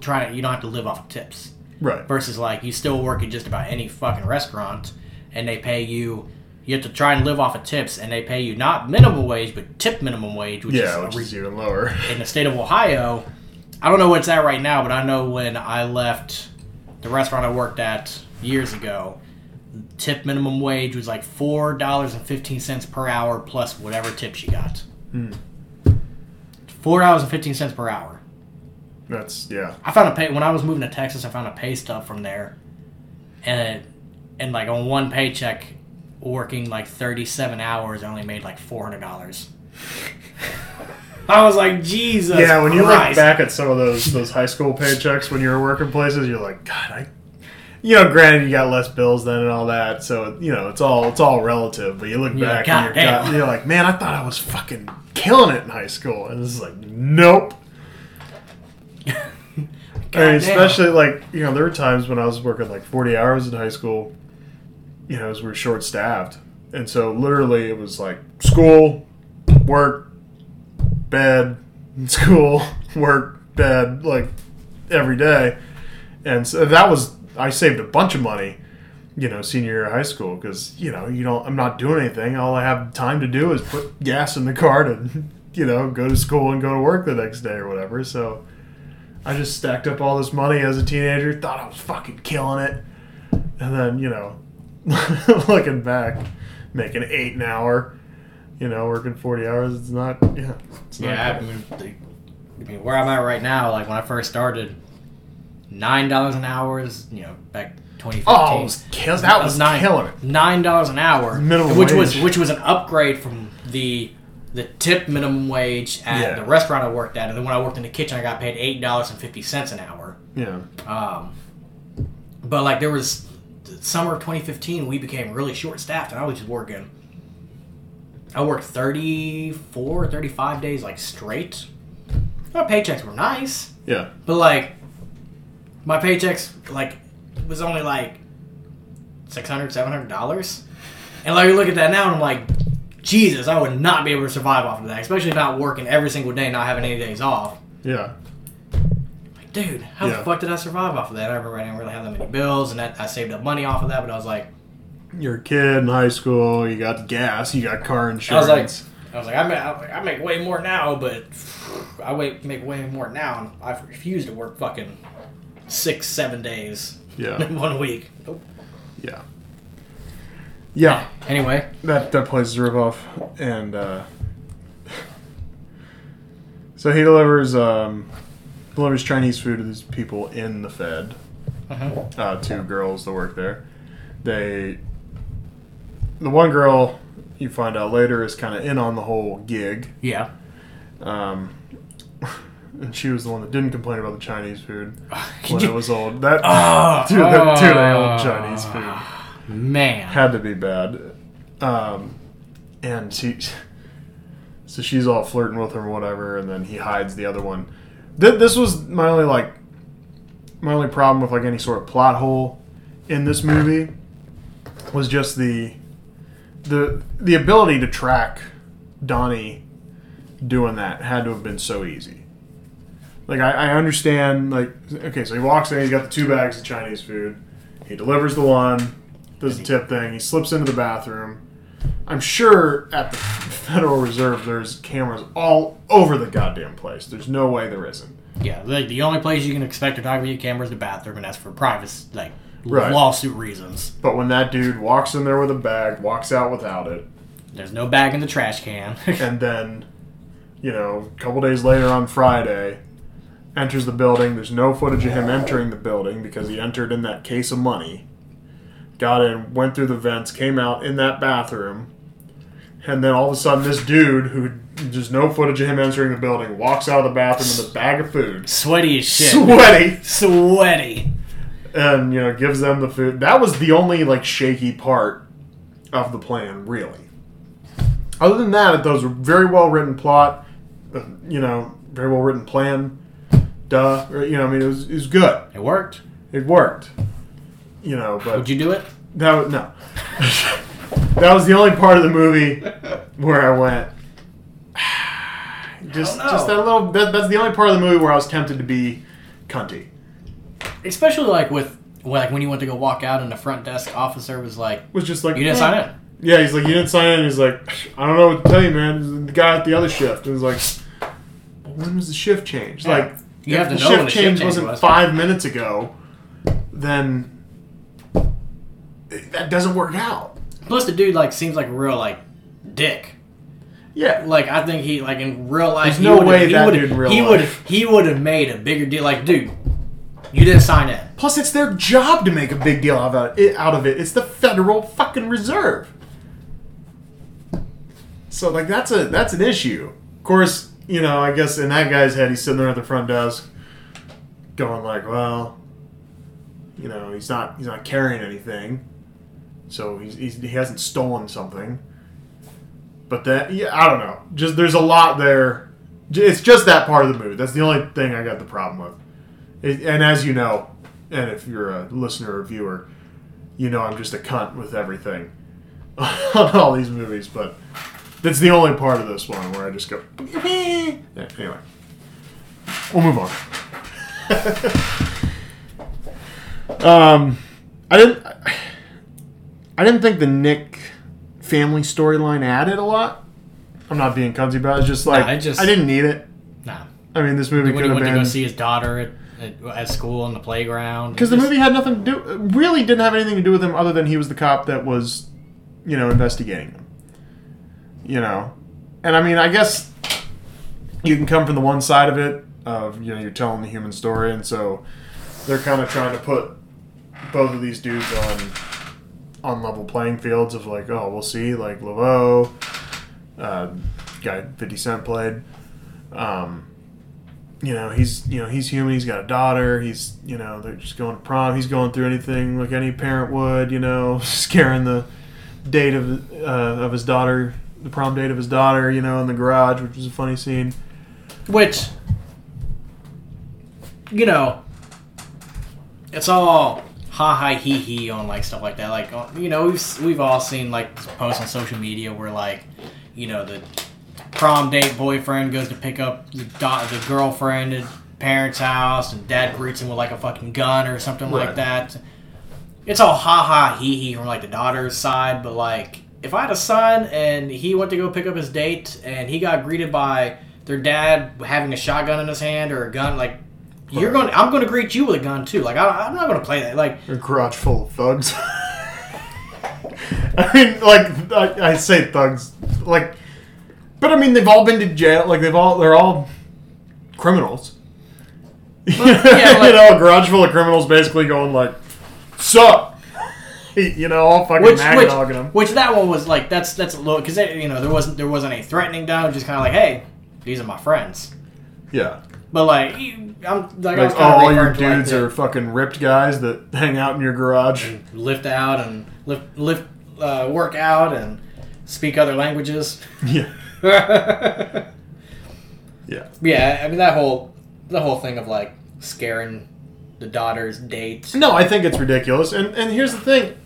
trying. You don't have to live off of tips. Right. Versus like you still work at just about any fucking restaurant, and they pay you. You have to try and live off of tips, and they pay you not minimum wage, but tip minimum wage, which Yeah, is which a is even lower. [laughs] in the state of Ohio. I don't know what it's at right now, but I know when I left the restaurant I worked at years ago, tip minimum wage was like four dollars and fifteen cents per hour plus whatever tips you got. Hmm. Four dollars and fifteen cents per hour. That's yeah. I found a pay when I was moving to Texas. I found a pay stub from there, and and like on one paycheck, working like thirty seven hours, I only made like four hundred dollars. [laughs] I was like, Jesus. yeah, when you look back at some of those those high school paychecks when you were working places, you're like, God, I. You know, granted, you got less bills then and all that, so you know it's all it's all relative. But you look back and you're. God, you're like, man, I thought I was fucking killing it in high school, and this is like, nope. [laughs] I mean, especially like you know, there were times when I was working like forty hours in high school. You know, as we were short staffed, and so literally it was like school, work, bed, [laughs] school, work, bed, like every day, and so that was I saved a bunch of money. You know, senior year of high school because you know you don't. I'm not doing anything. All I have time to do is put gas in the car to, [laughs] you know, go to school and go to work the next day or whatever. So, I just stacked up all this money as a teenager, thought I was fucking killing it. And then, you know, [laughs] looking back, making eight an hour, you know, working 40 hours, it's not, yeah. It's not Yeah, I mean, I mean, where I'm at right now, like when I first started, nine dollars an hour is you know back 2015. Oh, was kill- that was nine killing it. Nine dollars an hour, Minimum which was which was an upgrade from the the tip minimum wage at Yeah. the restaurant I worked at, and then when I worked in the kitchen, I got paid eight dollars and fifty cents an hour. Yeah. Um, but like there was summer of 2015, we became really short staffed, and I was just working. I worked 34, 35 days like straight. My paychecks were nice, Yeah. but like my paychecks like was only like 600 700 dollars and like you look at that now and i'm like jesus i would not be able to survive off of that especially if not working every single day not having any days off Yeah. Dude, how Yeah. the fuck did I survive off of that? I remember I didn't really have that many bills, and that I saved up money off of that. But I was like, You're a kid in high school, you got gas, you got car I insurance. was like, I was like, I make, I was like, I make way more now, but I wait, make way more now, and I refuse to work fucking six, seven days yeah. [laughs] in one week. Nope. Yeah. Yeah. Anyway, That that place is a ripoff, and uh, [laughs] so he delivers um, delivers Chinese food to these people in the Fed. uh-huh. Uh, two girls that work there. They, the one girl you find out later is kind of in on the whole gig, yeah, um, [laughs] and she was the one that didn't complain about the Chinese food [laughs] when it was old. That Oh, [laughs] dude, that, dude, oh. old Chinese food man, had to be bad. Um, and she, so she's all flirting with him or whatever, and then he hides the other one. Th- this was my only like, my only problem with like any sort of plot hole in this movie was just the, the the ability to track Donnie doing that had to have been so easy. Like I, I understand, like okay, so he walks in, he's got the two bags of Chinese food. He delivers the one, does the tip thing. He slips into the bathroom. I'm sure at the Federal Reserve there's cameras all over the goddamn place. There's no way there isn't. yeah. Like the only place you can expect to talk video camera is the bathroom, and that's for privacy, like Right. lawsuit reasons. But when that dude walks in there with a bag, walks out without it, There's no bag in the trash can. [laughs] and then, you know, a couple days later on Friday, enters the building. There's no footage of him entering the building because he entered in that case of money. Got in, went through the vents, came out in that bathroom. And then all of a sudden, this dude who just no footage of him entering the building walks out of the bathroom with a bag of food, Sweaty as shit. sweaty, Sweaty. and you know gives them the food. That was the only like shaky part of the plan, really. Other than that, it was a very well written plot. uh, You know, very well written plan. Duh. You know, I mean, it was it was good. It worked. It worked. You know, but Would you do it? that no. [laughs] that was the only part of the movie where I went. [sighs] Just, I just that little. That, that's the only part of the movie where I was tempted to be cunty. Especially like with like when you went to go walk out and the front desk officer was like, Was just like "You didn't "Eh." sign in." Yeah, he's like, you didn't sign in. He's like, I don't know what to tell you, man. The guy at the other shift. And he's like, when was the shift change? Yeah. Like, You if have to the know shift when the shift change change wasn't was. five minutes ago, then that doesn't work out. Plus, the dude like seems like a real like dick. Yeah, Like I think he like in real life. There's no way he that dude in real he would he would have made a bigger deal. Like, dude, you didn't sign in. Plus, it's their job to make a big deal out of it. Out of it, it's the Federal fucking Reserve. So, like, that's a that's an issue. Of course, you know, I guess in that guy's head, he's sitting there at the front desk, going like, "Well, you know, he's not he's not carrying anything, so he's, he's he hasn't stolen something." But that, yeah, I don't know. Just there's a lot there. It's just that part of the movie. That's the only thing I got the problem with. It, and as you know, and if you're a listener or viewer, you know I'm just a cunt with everything [laughs] on all these movies. But that's the only part of this one where I just go. [laughs] Yeah, anyway, we'll move on. [laughs] um, I didn't. I didn't think the Nick family storyline added a lot. I'm not being cunty about it. It's just like it just- I didn't need it. Nah. I mean, this movie When could have went to go see his daughter at, at, at school on the playground. because the Just- movie had nothing to do. Really, didn't have anything to do with him other than he was the cop that was, you know, investigating them. You know, and I mean, I guess you can come from the one side of it of you know you're telling the human story, and so they're kind of trying to put both of these dudes on on level playing fields of like, oh, we'll see, like Levoux, uh, guy Fifty Cent played. Um, you know, he's you know he's human. He's got a daughter. He's you know they're just going to prom. He's going through anything like any parent would. You know, [laughs] scaring the date of uh, of his daughter, the prom date of his daughter. You know, in the garage, which was a funny scene. Which, you know, it's all ha ha he he on like stuff like that. Like uh, you know, we've we've all seen like posts on social media where like, you know, the prom date boyfriend goes to pick up the da- the girlfriend at parents' house, and dad greets him with like a fucking gun or something Right. like that. It's all ha ha he he from like the daughter's side, but like if I had a son and he went to go pick up his date and he got greeted by their dad having a shotgun in his hand or a gun, like you're going, I'm going to greet you with a gun too. Like I, I'm not going to play that. Like A garage full of thugs. [laughs] I mean, like I, I say thugs, like, but I mean they've all been to jail. Like they've all they're all criminals. [laughs] yeah, you know, a garage full of criminals basically going like, "Sup," [laughs] you know, all fucking which, mad which, dogging them. which that one was like that's that's a little because you know there wasn't there wasn't any threatening down, just kind of like hey, these are my friends. Yeah, But like I'm like, like oh, all your to, like, dudes are fucking ripped guys that hang out in your garage. and lift out and lift lift uh, work out and speak other languages. [laughs] Yeah, [laughs] yeah, yeah. I mean that whole the whole thing of like scaring the daughter's dates. No, I think it's ridiculous. And and here's the thing,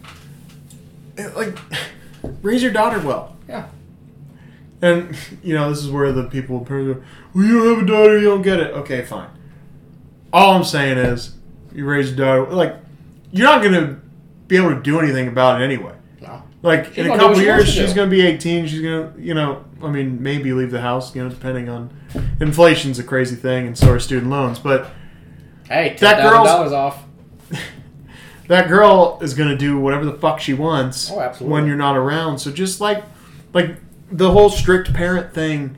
like, [sighs] raise your daughter well. Yeah. And [laughs] you know, this is where the people go, "Well, you don't have a daughter, you don't get it." Okay, fine. All I'm saying is, you raise a daughter. Like, you're not gonna be able to do anything about it anyway. No. Like in a couple years, she's do. gonna be 18. She's gonna, you know, I mean, maybe leave the house. You know, depending on inflation's a crazy thing, and so are student loans. But Hey, That girl dollars off. [laughs] that girl is gonna do whatever the fuck she wants Oh, when you're not around. So just like, like the whole strict parent thing,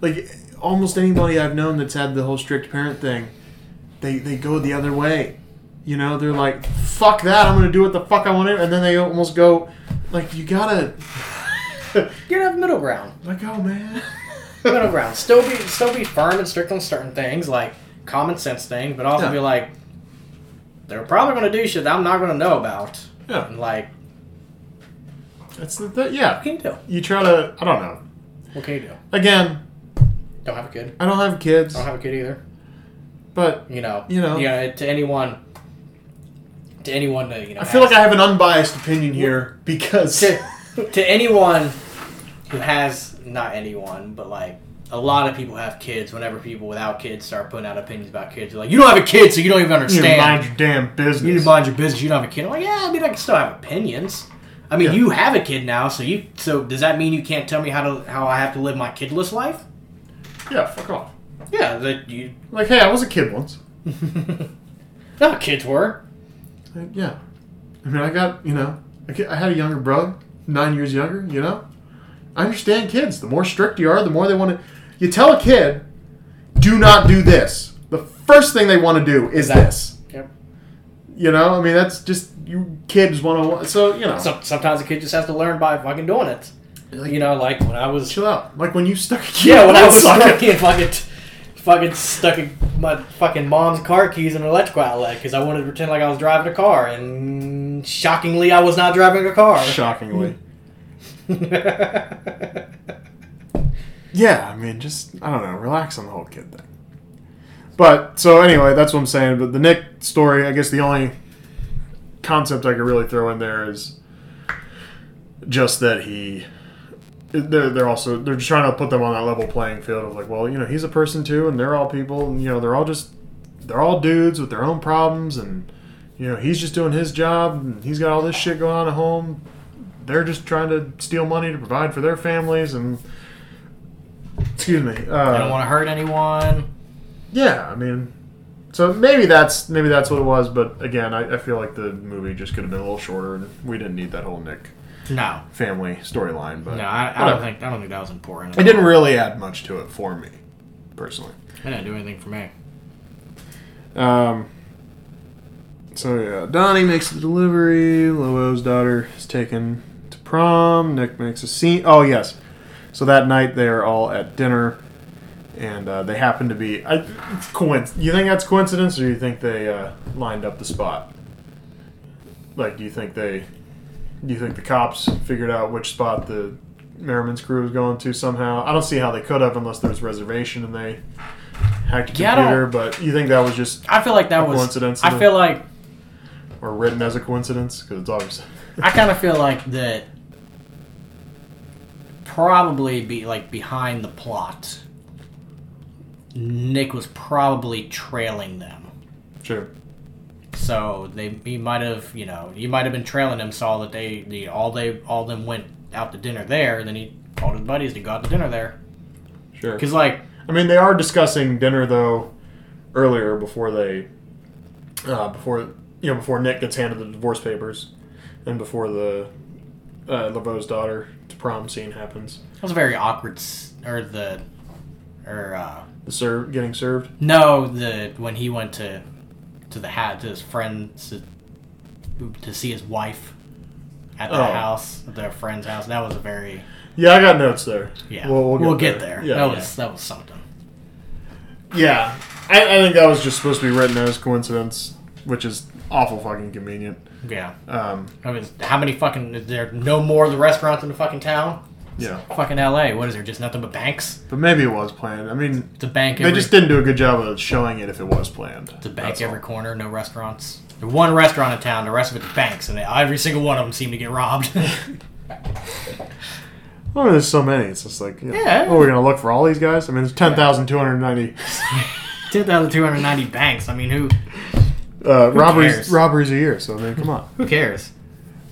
like almost anybody I've known that's had the whole strict parent thing, they they go the other way. You know, they're like, "Fuck that! I'm gonna do what the fuck I want to," and then they almost go, like, "You gotta." [laughs] You have middle ground. Like, oh man. [laughs] Middle ground. Still be still be firm and strict on certain things, like common sense thing, but also Yeah. be like, they're probably gonna do shit that I'm not gonna know about. Yeah. And like, That's the, yeah. what can you do? You try to. I don't know. What can you do? Again, Don't have a kid. I don't have kids, I don't have a kid either. but You know. You know. Yeah. To anyone. To anyone that you know. I feel like I have an unbiased opinion here because to [laughs] to anyone who has not anyone, but like a lot of people have kids. Whenever people without kids start putting out opinions about kids, they're like, "You don't have a kid, so you don't even you need to understand. mind your damn business. You need to mind your business. You don't have a kid." I'm like, "Yeah, I mean, I can still have opinions. I mean, Yeah. you have a kid now, so you so does that mean you can't tell me how to how I have to live my kidless life? yeah, fuck off. Yeah, that you. Like, hey, I was a kid once. [laughs] No, kids were. Like, yeah. I mean, I got, you know, I I had a younger brother, nine years younger, you know? I understand kids. The more strict you are, the more they want to. You tell a kid, do not do this. The first thing they want to do is Exactly. this. Yep. You know, I mean, that's just you kids 101. So, you know, Some, sometimes a kid just has to learn by fucking doing it. You know, like when I was chill out. Like when you stuck a Yeah, when I I a was socket. fucking fucking fucking stuck in my fucking mom's car keys in an electrical outlet because I wanted to pretend like I was driving a car, and shockingly, I was not driving a car. Shockingly. [laughs] Yeah, I mean, just I don't know, relax on the whole kid thing. But so anyway, that's what I'm saying. But the Nick story, I guess the only concept I could really throw in there is just that he. They're, they're also they're just trying to put them on that level playing field of like well you know he's a person too and they're all people and you know they're all just they're all dudes with their own problems and you know he's just doing his job and he's got all this shit going on at home they're just trying to steal money to provide for their families and excuse me uh, I don't want to hurt anyone. Yeah, I mean, so maybe that's maybe that's what it was. But again, I, I feel like the movie just could have been a little shorter, and we didn't need that whole Nick No, family storyline. But no, I, I don't think I don't think that was important. it didn't really add much to it for me, personally. It didn't do anything for me. Um. So yeah, Donnie makes the delivery. Lobo's daughter is taken to prom. Nick makes a scene. Oh yes. So that night they are all at dinner, and uh, they happen to be. I, it's coinc- You think that's coincidence, or you think they uh, lined up the spot? Like, do you think they? Do you think the cops figured out which spot the Merrimen's crew was going to somehow? I don't see how they could have unless there was reservation and they hacked a Yeah, computer. But you think that was just I feel like that A was coincidence, I feel like or written as a coincidence because it's obvious. I kind of feel like that probably be like behind the plot. Nick was probably trailing them. Sure. So they he might have you know he might have been trailing them saw that they the all they all them went out to dinner there and then he called his buddies to go out to dinner there Sure. because like I mean, they are discussing dinner though earlier before they, uh, before you know, before Nick gets handed the divorce papers, and before the uh, LeBeau's daughter to prom scene happens. it was a very awkward s- or the or uh The serve getting served. no the when he went to to the hat to his friends to, to see his wife at their Oh. house at their friend's house that was a very Yeah, I got notes there. yeah we'll, we'll, we'll get, there, Yeah, that yeah. was that was something Yeah, I, I think that was just supposed to be written as coincidence, which is awful fucking convenient. yeah Um, I mean how many fucking is there no more of the restaurants in the fucking town yeah, fucking LA what is there just nothing but banks but maybe it was planned. I mean, it's a bank they just didn't do a good job of showing it if it was planned. it's a bank That's every all. corner no restaurants there's one restaurant in town the rest of it's banks and every single one of them seem to get robbed [laughs] [laughs] Oh, there's so many. It's just like, you know, Yeah. oh, we're gonna look for all these guys. I mean, there's ten thousand two hundred ninety [laughs] 10,290 banks I mean who uh, robberies cares? robberies a year. So I mean, come on. who cares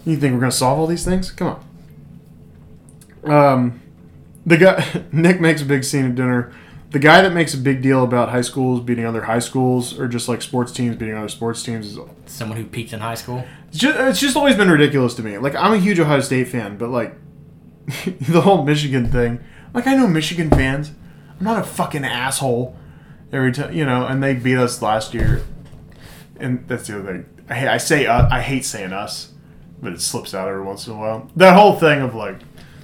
You think we're gonna solve all these things? Come on. Um, the guy [laughs] Nick makes a big scene at dinner. The guy that makes a big deal about high schools beating other high schools, or just like sports teams beating other sports teams, is someone who peaked in high school it's just, it's just always been ridiculous to me. Like I'm a huge Ohio State fan, but like [laughs] the whole Michigan thing. Like I know Michigan fans. I'm not a fucking asshole. Every time you know, and they beat us last year. And that's the other thing. I, I say uh, I hate saying us, but it slips out every once in a while. That whole thing of like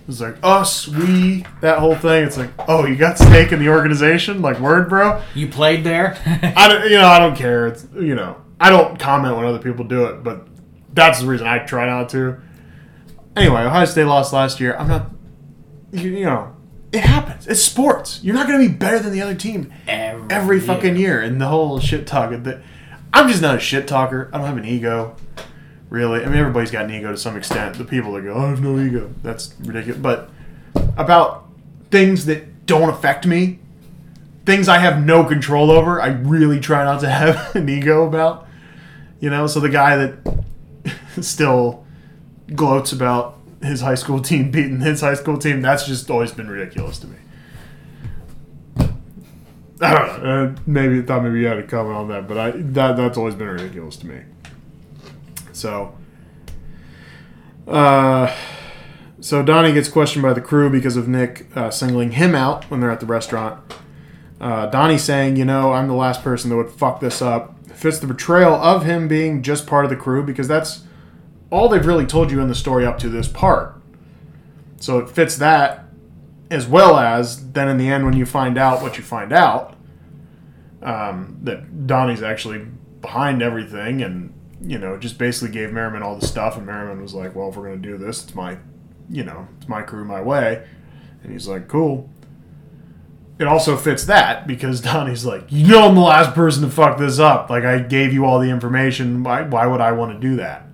It's like oh, us, we, that whole thing. It's like, oh, you got stake in the organization? Like, word, bro. You played there. [laughs] I don't, you know, I don't care. It's you know, I don't comment when other people do it, but that's the reason I try not to. Anyway, Ohio State lost last year. I'm not, you, you know, it happens. It's sports. You're not going to be better than the other team Every, every fucking year. And the whole shit talk. The, I'm just not a shit talker. I don't have an ego, really. I mean, everybody's got an ego to some extent. The people that go, I have no ego, that's ridiculous. But about things that don't affect me, things I have no control over, I really try not to [laughs] have an ego about. You know, so the guy that [laughs] still gloats about his high school team beating his high school team, that's just always been ridiculous to me. I don't know. Uh, maybe thought maybe you had a comment on that, but I that that's always been ridiculous to me. So, uh, so Donnie gets questioned by the crew because of Nick uh, singling him out when they're at the restaurant. Uh, Donnie saying, "You know, I'm the last person that would fuck this up." Fits the betrayal of him being just part of the crew because that's all they've really told you in the story up to this part. So it fits that, as well as then in the end when you find out what you find out, um, that Donnie's actually behind everything and you know just basically gave Merrimen all the stuff, and Merrimen was like, "Well, if we're gonna do this, it's my, you know, it's my crew, my way," and he's like, "Cool." It also fits that because [laughs] Donnie's like, you know, I'm the last person to fuck this up. Like, I gave you all the information. Why, why would I want to do that?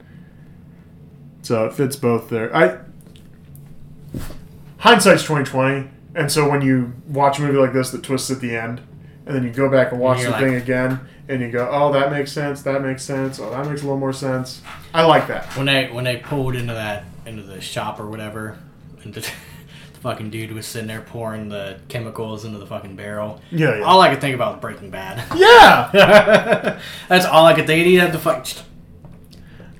So it fits both there. I hindsight's twenty twenty, and so when you watch a movie like this that twists at the end, and then you go back and watch You're the like- thing again, and you go, "Oh, that makes sense. That makes sense. Oh, that makes a little more sense." I like that. when they when they pulled into that into the shop or whatever, and the, [laughs] the fucking dude was sitting there pouring the chemicals into the fucking barrel. Yeah, yeah. All I could think about was Breaking Bad. [laughs] Yeah, That's all I could think. He had to fuck.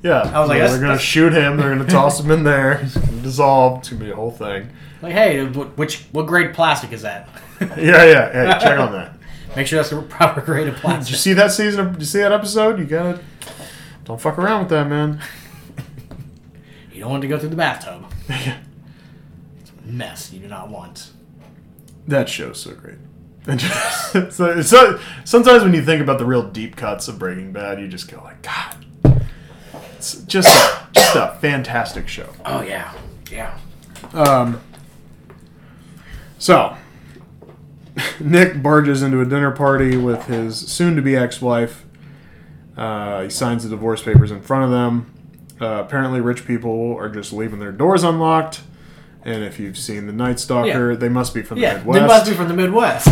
yeah. I was like, Yeah, they're gonna shoot him. They're gonna toss him in there. He's gonna dissolve. It's gonna be a whole thing. Like, hey, which what grade plastic is that? Yeah, yeah. Hey, check on that. [laughs] Make sure that's the proper grade of Did plastic. you see that season? Of, did you see that episode? You gotta don't fuck around with that, man. [laughs] You don't want to go through the bathtub. It's a mess you do not want. That show's so great. [laughs] So, so, sometimes when you think about the real deep cuts of Breaking Bad, you just go like, God, it's just a, just a fantastic show. Oh yeah, yeah. Um, so [laughs] Nick barges into a dinner party with his soon-to-be ex-wife. Uh, he signs the divorce papers in front of them. Uh, apparently, rich people are just leaving their doors unlocked. And if you've seen The Night Stalker, Yeah. they must be from the Yeah, Midwest. they must be from the Midwest.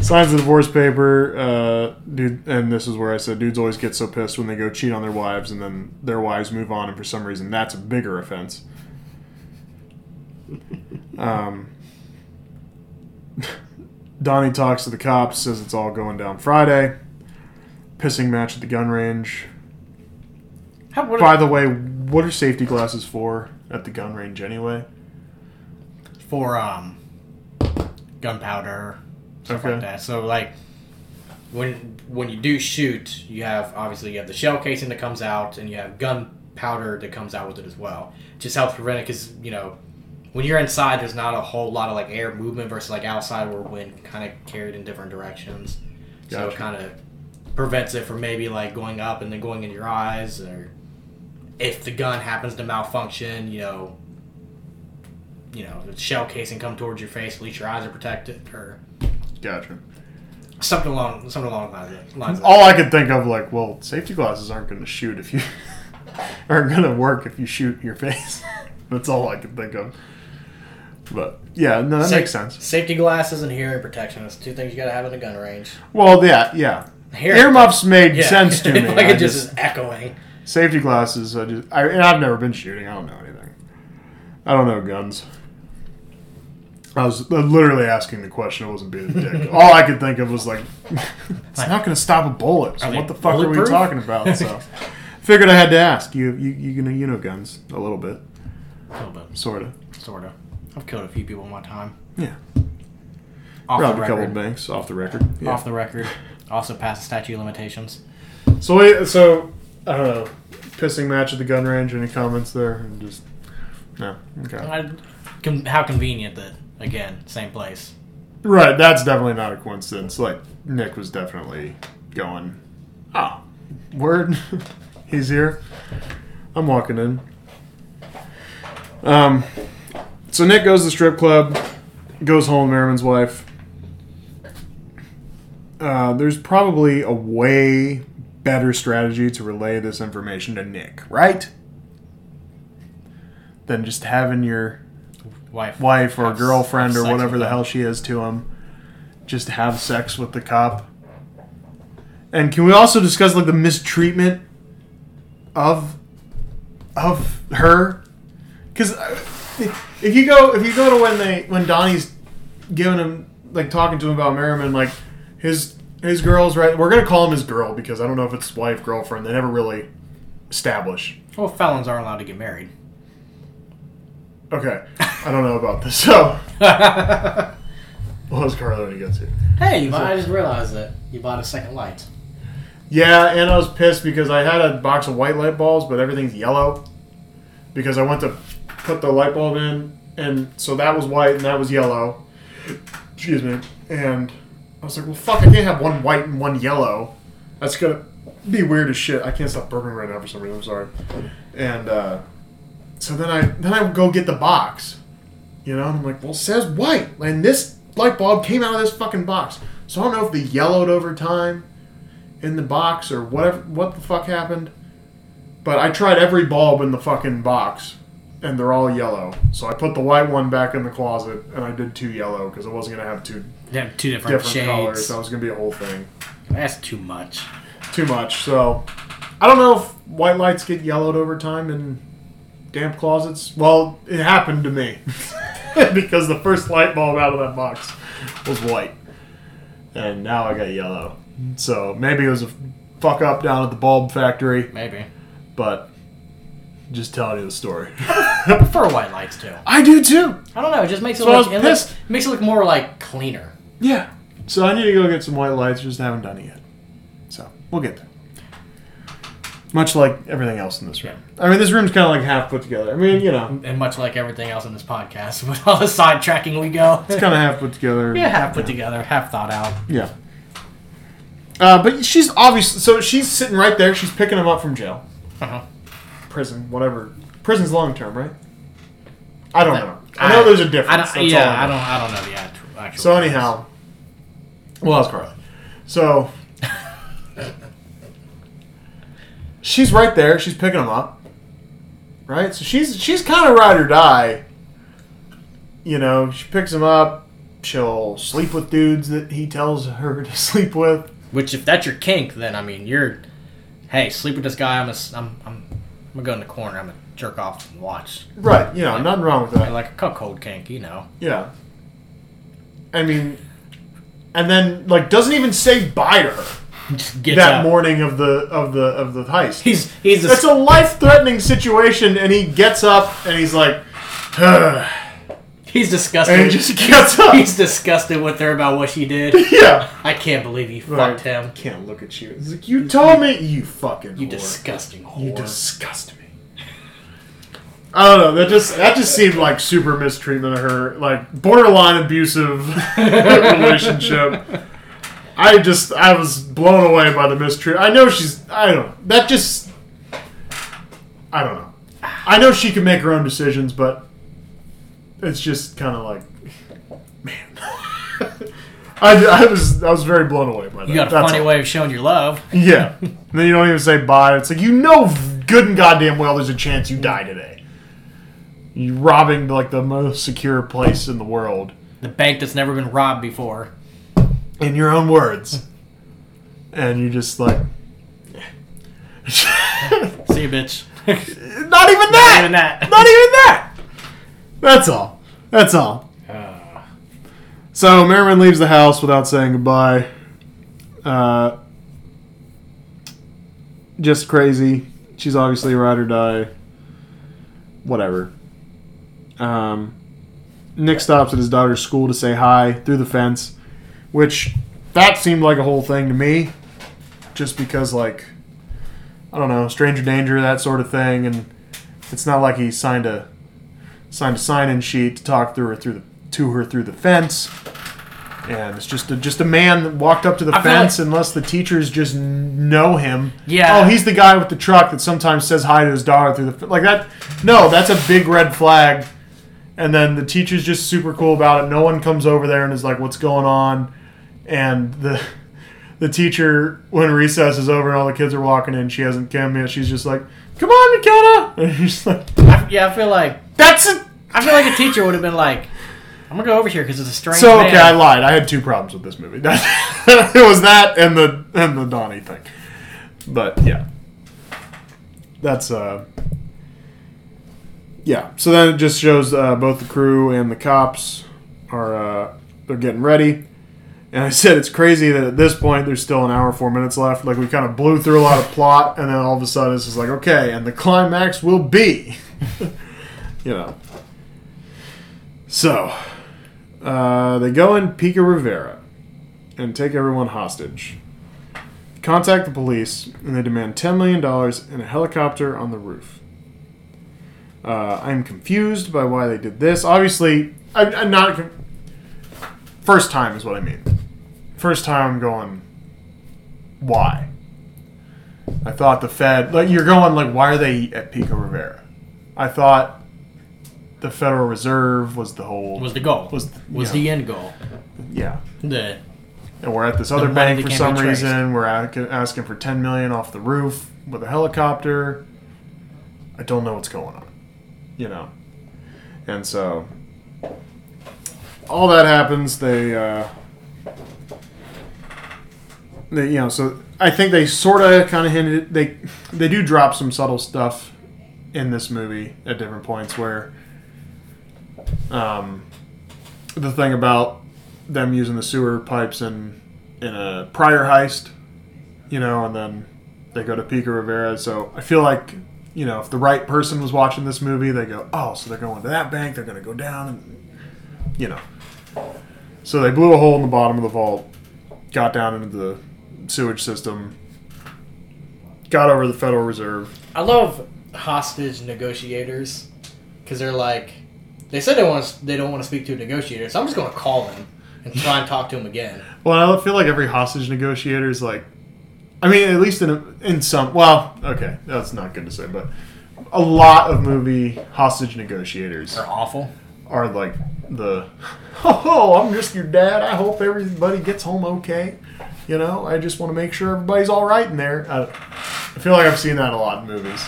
signs the divorce paper, uh, dude, and this is where I said dudes always get so pissed when they go cheat on their wives, and then their wives move on, and for some reason that's a bigger offense. [laughs] um, Donnie talks to the cops, says it's all going down Friday. Pissing match at the gun range. How, what, By the way, what are safety glasses for at the gun range anyway? for um gunpowder stuff Okay. like that. So like when when you do shoot, you have obviously you have the shell casing that comes out, and you have gunpowder that comes out with it as well. Just helps prevent it because you know when you're inside, there's not a whole lot of like air movement versus like outside where wind kind of carried in different directions. So it kind of prevents it from maybe like going up and then going in your eyes, or if the gun happens to malfunction, you know, you know, the shell casing come towards your face, at least your eyes are protected, or Gotcha. something along something along lines. lines [laughs] All I could think of, like, well, safety glasses aren't going to shoot if you [laughs] aren't going to work if you shoot your face. [laughs] That's all I could think of. But yeah, no, that Sa- makes sense. Safety glasses and hearing protection. That's two things you gotta have in a gun range. Well, yeah, yeah. Hearing Earmuffs made Yeah. sense to [laughs] me. like I it just just- is echoing. safety glasses. I just, I, and I've never been shooting. I don't know anything. I don't know guns. I was literally asking the question. I wasn't being a dick. [laughs] All I could think of was like, [laughs] it's not going to stop a bullet. So what the fuck are we talking about? So, figured I had to ask. You, you, you know, you know guns a little bit, A little bit, Sorta. sort of. Of. I've killed a few people in my time. Yeah, Off robbed the a couple record. banks off the record. Yeah. Off the record. Also passed the statute of limitations. So, wait, so I don't know. Pissing match at the gun range. Any comments there? And just no. Okay. I, con- how convenient that again, same place. Right, that's definitely not a coincidence. Like Nick was definitely going, oh, word, [laughs] he's here. I'm walking in. Um, so Nick goes to the strip club, goes home. With Merrimen's wife. Uh, there's probably a way better strategy to relay this information to Nick, right? Than just having your Wife, wife or Have girlfriend have or whatever the hell she is to him just have sex with the cop and can we also discuss like the mistreatment of of her because if you go if you go to when they when donnie's giving him like talking to him about merrimen like his his girl's right we're gonna call him his girl because i don't know if it's wife girlfriend they never really establish Well, felons aren't allowed to get married. okay i don't know about this [laughs] so what was carlo when he gets here hey, you bought, I just realized that you bought a second light. Yeah, and I was pissed because I had a box of white light bulbs, but everything's yellow. Because I went to put the light bulb in, and so that was white and that was yellow. Excuse me. And I was like, well, fuck, I can't have one white and one yellow. That's gonna be weird as shit. I can't stop burping right now for some reason. I'm sorry. And uh, so then I then I go get the box, you know, and I'm like, well, it says white, and this light bulb came out of this fucking box. So I don't know if they yellowed over time in the box or whatever what the fuck happened. But I tried every bulb in the fucking box and they're all yellow. So I put the white one back in the closet and I did two yellow because I wasn't gonna have two two different, different shades. colors. That was gonna be a whole thing. That's too much. Too much. So I don't know if white lights get yellowed over time in damp closets. Well, it happened to me [laughs] because the first light bulb out of that box was white, and now I got yellow. So maybe it was a fuck up down at the bulb factory, Maybe. but just telling you the story. [laughs] I prefer white lights too. I do too. I don't know. It just makes it So I look. was It, looks, pissed. makes it look more like cleaner. Yeah. So I need to go get some white lights. Just haven't done it yet. So we'll get there. Much like everything else in this room. I mean, this room's kind of like half put together. I mean, you know, And much like everything else in this podcast, [laughs] with all the sidetracking we go. it's kind of half put together. [laughs] yeah, half put together, half thought out. Yeah. Uh, but she's obviously so she's sitting right there. She's picking him up from jail, Uh-huh. Prison, whatever. Prison's long term, right? I don't I- know. I know there's a difference. I don't, yeah, I I know. don't. I don't know the actual. actual So difference. anyhow, well, that's Carly. So [laughs] she's right there. She's picking him up, right? So she's she's kind of ride or die. You know, she picks him up. She'll sleep with dudes that he tells her [laughs] to sleep with. Which, if that's your kink, then I mean, you're. Hey, sleep with this guy. I'm. A, I'm. I'm. I'm gonna go in the corner. I'm gonna jerk off and watch. Right. You know, nothing wrong with that. Like a cuckold kink, you know. Yeah. I mean, and then like doesn't even say bye to her [laughs] Just gets that up. morning of the of the of the heist. He's. He's. A, It's a life threatening situation, and he gets up and he's like, [sighs] "Ugh," he's disgusted. and he just gets up. He's disgusted with her about what she did. [laughs] yeah. I can't believe you Right. fucked him. Can't look at you. It's like you told me, you fucking You whore. disgusting whore. You disgust me. I don't know. That just that just seemed like super mistreatment of her, like borderline abusive [laughs] relationship. I just I was blown away by the mistreatment. I know she's I don't know. That just I don't know. I know she can make her own decisions, but it's just kind of like man. [laughs] I, I was I was very blown away by that. you got a That's funny all. way of showing your love. Yeah. [laughs] and then you don't even say bye. It's like you know good and goddamn well there's a chance you die today. You're robbing like the most secure place in the world. The bank that's never been robbed before. In your own words. And you just like [laughs] See you, bitch. Not even that! Not Even that. Not even that! That's all. That's all. So Merrimen leaves the house without saying goodbye. Uh, just crazy. She's obviously a ride or die. Whatever. Um, Nick stops at his daughter's school to say hi through the fence, which that seemed like a whole thing to me. Just because, like, I don't know, stranger danger, that sort of thing, and it's not like he signed a signed a sign-in sheet to talk through her through the to her through the fence. And it's just a, just a man that walked up to the I fence like- unless the teachers just know him. Yeah. Oh, he's the guy with the truck that sometimes says hi to his daughter through the like that. No, that's a big red flag. And then the teacher's just super cool about it. No one comes over there and is like, "What's going on?" And the [laughs] the teacher, when recess is over and all the kids are walking in, she hasn't come yet. She's just like, "Come on, McKenna!" [laughs] And like, I, yeah, I feel like "That's it." I feel like a teacher would have been like, "I'm gonna go over here because it's a strange." So man. okay, I lied. I had two problems with this movie. [laughs] it was that and the and the Donnie thing. But yeah, that's uh, yeah. So then it just shows uh, both the crew and the cops are uh, they're getting ready. And I said it's crazy that at this point there's still an hour four minutes left. Like we kind of blew through a lot of plot, and then all of a sudden it's just like okay, and the climax will be, [laughs] you know. So uh, they go in Pico Rivera and take everyone hostage. Contact the police and they demand $10 million and a helicopter on the roof. Uh, I'm confused by why they did this. Obviously, I'm, I'm not. First time is what I mean. First time I'm going, why? I thought the Fed, like, you're going, like, why are they at Pico Rivera? I thought the Federal Reserve was the whole. was the goal. Was- Was, yeah. the end goal. yeah. The And we're at this other bank for some reason. We're asking for 10 million off the roof with a helicopter. I don't know what's going on, you know. And so all that happens. They, uh, they, you know, so I think they sort of kind of hinted they they do drop some subtle stuff in this movie at different points where um, the thing about them using the sewer pipes in in a prior heist, you know, and then they go to Pico Rivera. So I feel like you know if the right person was watching this movie, they go, oh, so they're going to that bank, they're going to go down, and you know. So they blew a hole in the bottom of the vault, got down into the sewage system, got over the Federal Reserve. I love hostage negotiators because they're like they said they want to, they don't want to speak to a negotiator, so I'm just going to call them and try and talk to him again. Well, I feel like every hostage negotiator is like, I mean, at least in a, in some. Well, okay, that's not good to say, but a lot of movie hostage negotiators They're awful. are like the, [laughs] oh, I'm just your dad. I hope everybody gets home okay. You know, I just want to make sure everybody's all right in there. I, I feel like I've seen that a lot in movies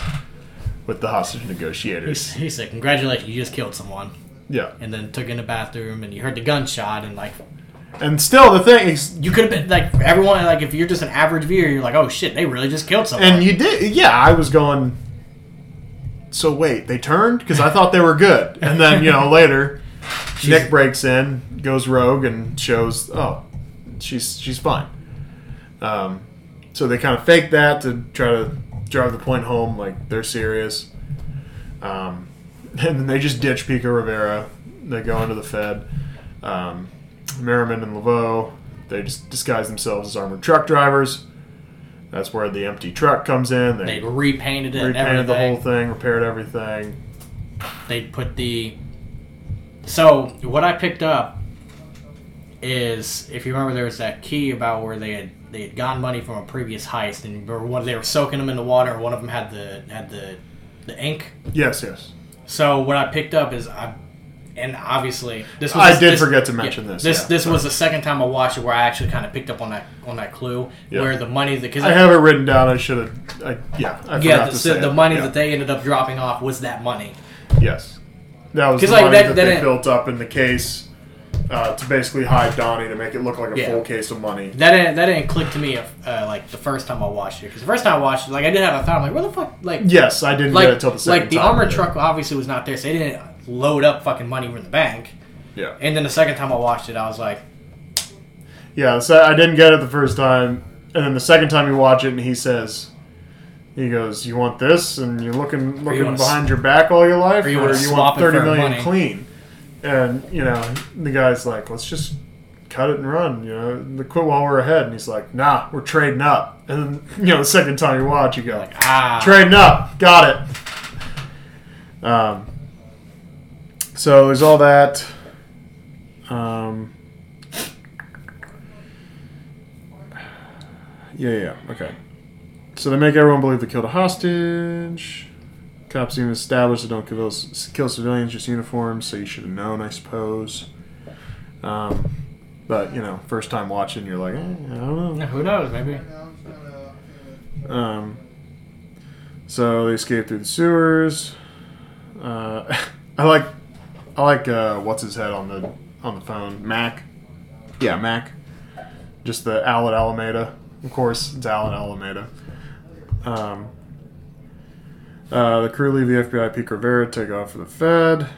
with the hostage He's, negotiators. he said, "Congratulations, you just killed someone," Yeah, and then took in the bathroom, and you heard the gunshot, and like and still the thing is, you could have been like everyone like if you're just an average viewer, you're like, "Oh shit, they really just killed someone." And you did, yeah. I was going. So wait, they turned because I thought they were good, and then you know later, [laughs] Nick breaks in, goes rogue, and shows oh, she's she's fine. Um, so they kind of fake that to try to drive the point home, like they're serious. Um, [laughs] and then they just ditch Pico Rivera. They go into the Fed. Um, Merrimen and Levoux, they just disguise themselves as armored truck drivers. That's where the empty truck comes in. they They repainted it. repainted the whole thing, repaired everything. they put the so what i picked up is if you remember there was that key about where they had they had gotten money from a previous heist and one they were soaking them in the water and one of them had the had the the ink Yes, yes. so what i picked up is i and obviously this was I did this- forget to yeah, mention this, this yeah, this sorry. was the second time i watched it where i actually kind of picked up on that on that clue Yeah. where the money because I have it written down. I should have. I, yeah, I forgot yeah to the, say the money Yeah. that they ended up dropping off was that money Yes, that was the like, money that- that, that they built up in the case uh, to basically hide Donnie to make it look like a Yeah. full case of money. That didn't that didn't click to me uh, like the first time I watched it because the first time I watched it, like I didn't have a thought, I'm like, where the fuck, like, Yes, I didn't get like, it till the second like the time. armored truck obviously was not there, so they didn't load up fucking money from the bank. Yeah, And then the second time I watched it, I was like, yeah. So I didn't get it the first time, and then the second time you watch it, and he says. He goes, "You want this, and you're looking looking wanna behind your back all your life, or you or wanna you swap want it for clean?" And you know, the guy's like, "Let's just cut it and run." You know, the quit while we're ahead, and he's like, "Nah, we're trading up." And then [laughs] you know, the second time you watch, you go, like ah, Trading up. Got it. Um, so there's all that. Um, yeah, yeah, okay. So they make everyone believe they killed a hostage. Cops even established they don't kill, kill civilians, just uniforms, so you should have known, I suppose. Um, but, you know, first time watching, you're like, eh, I don't know. Who knows? Maybe. Um, so they escape through the sewers. Uh, [laughs] I like, I like uh, what's his head on the on the phone, Mac. Yeah, Mac. Just the Alan Alameda. Of course, it's Alan Alameda. Um, uh, the crew leave the FBI Pete Rivera, take off for the Fed.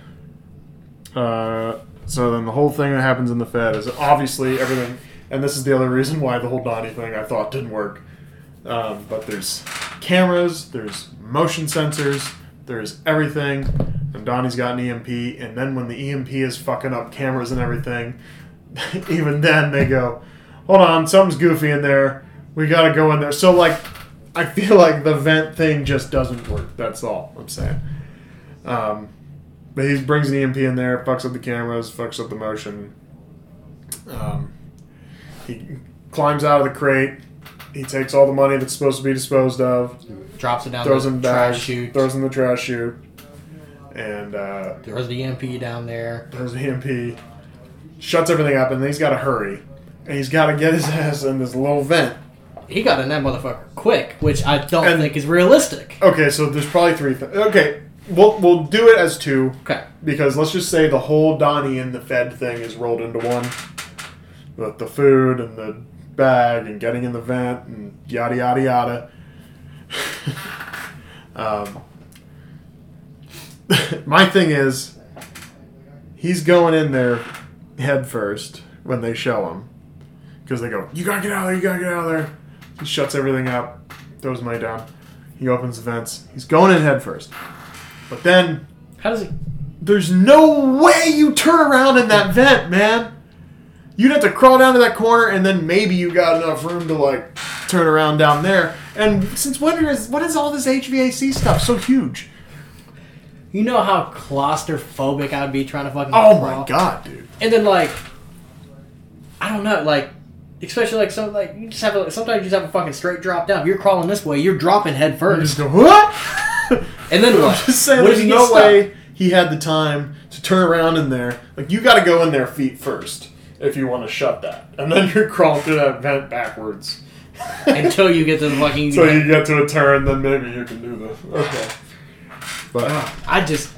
Uh, so then the whole thing that happens in the Fed is obviously everything, and this is the other reason why the whole Donnie thing I thought didn't work. Um, but there's cameras, there's motion sensors, there's everything, and Donnie's got an EMP. And then when the EMP is fucking up cameras and everything, [laughs] even then they go, "Hold on, something's goofy in there. We gotta go in there." So like, I feel like the vent thing just doesn't work. That's all I'm saying. Um, but he brings an EMP in there, fucks up the cameras, fucks up the motion. Um, he climbs out of the crate. He takes all the money that's supposed to be disposed of, Drops it down throws in the in trash chute. throws in the trash chute, and uh, There's the EMP down there. throws the EMP, shuts everything up, and then he's got to hurry. And he's got to get his [laughs] ass in this little vent. He got in that motherfucker quick, which I don't And- think is realistic. Okay, so there's probably three things. Okay, we'll, we'll do it as two. Okay. Because let's just say the whole Donnie and the Fed thing is rolled into one. With the food and the bag and getting in the vent and yada yada yada. [laughs] um, [laughs] my thing is, he's going in there head first when they show him. Because they go, You gotta get out of there, you gotta get out of there. He shuts everything up, throws money down. He opens the vents. He's going in head first. But then How does he? there's no way you turn around in that vent, man. You'd have to crawl down to that corner, and then maybe you got enough room to like turn around down there. And since when is what is all this HVAC stuff so huge? You know how claustrophobic I'd be trying to fucking. Oh crawl? my god, dude! And then like, I don't know, like, especially like some like you just have a, sometimes you just have a fucking straight drop down. You're crawling this way, you're dropping head You first. just go what? [laughs] And then what? Just saying, What there's you no stuck? way he had the time to turn around in there. Like you got to go in there feet first if you want to shut that, and then you're crawling through that vent backwards. until you get to the fucking. [laughs] So you get to a turn, then maybe you can do the okay. But I just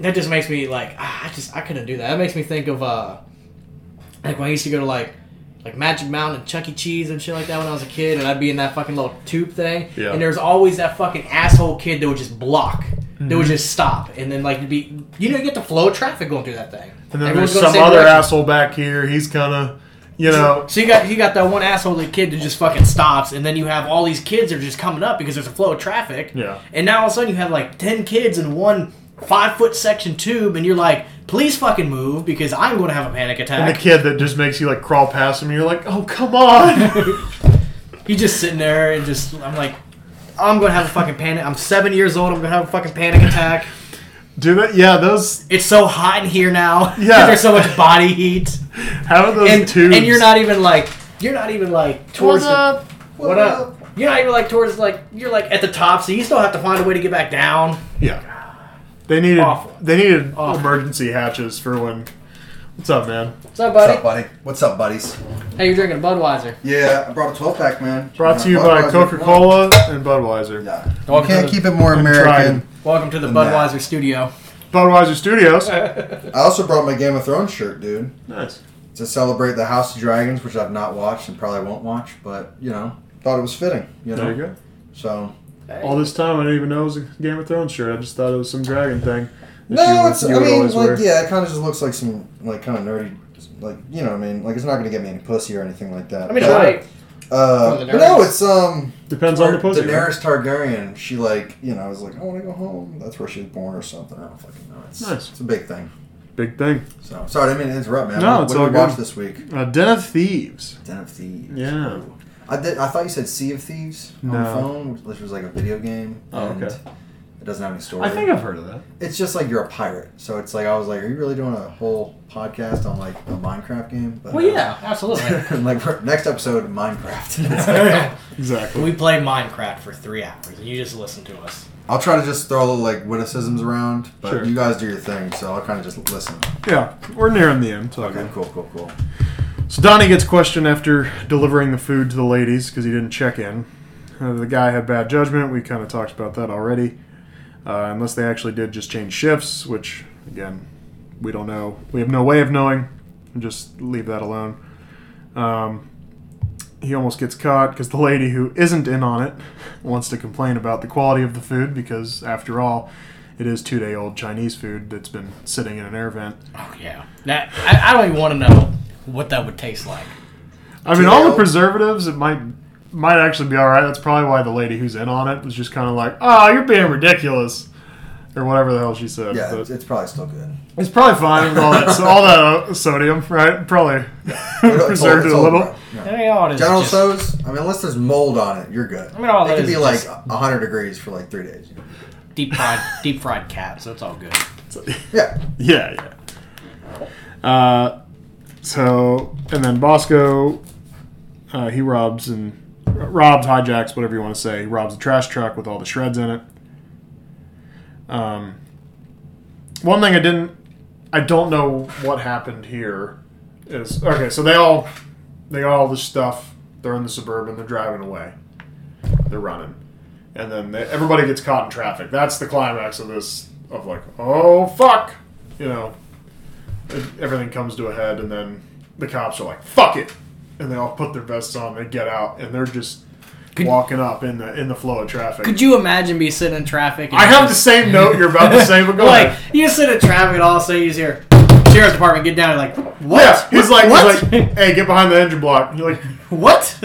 that just makes me like ah, I just I couldn't do that. That makes me think of uh like when I used to go to like like Magic Mountain and Chuck E. Cheese and shit like that when I was a kid, and I'd be in that fucking little tube thing, Yeah. and there's always that fucking asshole kid that would just block, that Mm-hmm. would just stop, and then like you'd be you know you get the flow of traffic going through that thing, And then Everyone's there's some the other direction. asshole back here. He's kind of, you know, So you got you got that one asshole that kid that just fucking stops, and then you have all these kids that are just coming up because there's a flow of traffic. Yeah. And now all of a sudden you have like ten kids in one five foot section tube, and you're like, please fucking move because I'm going to have a panic attack. and the kid that just makes you like crawl past him. And you're like, oh come on. [laughs] He's just sitting there and just I'm like, I'm going to have a fucking panic. I'm seven years old. I'm going to have a fucking panic attack. do that? Yeah, those It's so hot in here now. [laughs] Yeah. There's so much body heat, having those and tubes. and you're not even like you're not even like towards What's the. up? What up? You're not even like towards like you're like at the top, so you still have to find a way to get back down. Yeah. They needed Awful. they needed Awful. emergency hatches for when. What's up, man? What's up, buddy? What's buddy? up, buddy? What's up, buddies? Hey, you're drinking Budweiser. Yeah, I brought a 12 pack, man. Brought to you by Budweiser, Coca Cola and Budweiser. Yeah. You Welcome can't the- keep it more I'm American. Welcome to the Than that. Budweiser studio. Budweiser Studios. [laughs] I also brought my Game of Thrones shirt, dude, nice. to celebrate the House of Dragons, which I've not watched and probably won't watch, but, you know, thought it was fitting, you know? There you go. So. All this time, I didn't even know it was a Game of Thrones shirt. I just thought it was some dragon thing. No, you- it's, you I mean, like, wear. yeah, it kind of just looks like some, like, kind of nerdy, like, you know what I mean? Like, it's not going to get me any pussy or anything like that. I mean, Sure. I, Uh, but no, it's um. Depends on the pussy. right? Daenerys Targaryen. She like you know I was like I want to go home. That's where she was born or something. I don't fucking know. It's, Nice. It's a big thing. Big thing. So sorry, I didn't mean to interrupt, man. No, what, it's what all did we watch this week? Uh, Den of Thieves. Den of Thieves. Yeah. I did. I thought you said Sea of Thieves on No. the phone, which was like a video game. Oh, and okay. I doesn't have any story. I think I've heard of that. it's just like you're a pirate. So it's like I was like, are you really doing a whole podcast on like a Minecraft game? But Well, yeah, uh, absolutely. [laughs] like next episode, Minecraft. [laughs] [laughs] Exactly. we play Minecraft for three hours, and you just listen to us. I'll try to just throw a little like witticisms around, but Sure. you guys do your thing, so I'll kind of just listen. Yeah, we're nearing the end. So Okay, cool, cool, cool. So Donnie gets questioned after delivering the food to the ladies because he didn't check in. Uh, the guy had bad judgment. We kind of talked about that already. Uh, unless they actually did just change shifts, which again, we don't know. We have no way of knowing. Just leave that alone. Um, he almost gets caught because the lady who isn't in on it wants to complain about the quality of the food because, after all, it is two day old Chinese food that's been sitting in an air vent. Oh yeah. Now I, I don't even want to know what that would taste like. I mean, all the preservatives, it might might actually be all right. That's probably why the lady who's in on it was just kind of like, "Oh, you're being ridiculous," or whatever the hell she said. Yeah, But it's, it's probably still good. it's probably fine with all that all that uh, sodium, right? Probably It's [laughs] preserved it a little. right. Yeah. I mean, all it is General just- So's, I mean, unless there's mold on it, you're good. I mean, all it that could is be like just 100 degrees for like three days. deep fried, deep fried cat, so it's all good. [laughs] Yeah. Yeah, yeah. Uh, so and then Bosco, uh, he robs and robs, hijacks, whatever you want to say. He robs a trash truck with all the shreds in it. Um, one thing I didn't, I don't know what happened here. Is okay. So they all, they all this stuff. They're in the suburban. They're driving away. They're running, and then they, everybody gets caught in traffic. That's the climax of this. Of like, oh fuck, you know, everything comes to a head, and then the cops are like, "Fuck it," and they all put their vests on. They get out, and they're just Could- walking up in the in the flow of traffic. Could you imagine me sitting in traffic? And I have the same note you're about to say, but go like ahead. you sit in traffic and all of a sudden you just hear sheriff's department get down and like what? Yeah, he's like, what? he's like, "Hey, get behind the engine block." You're like, what? [laughs]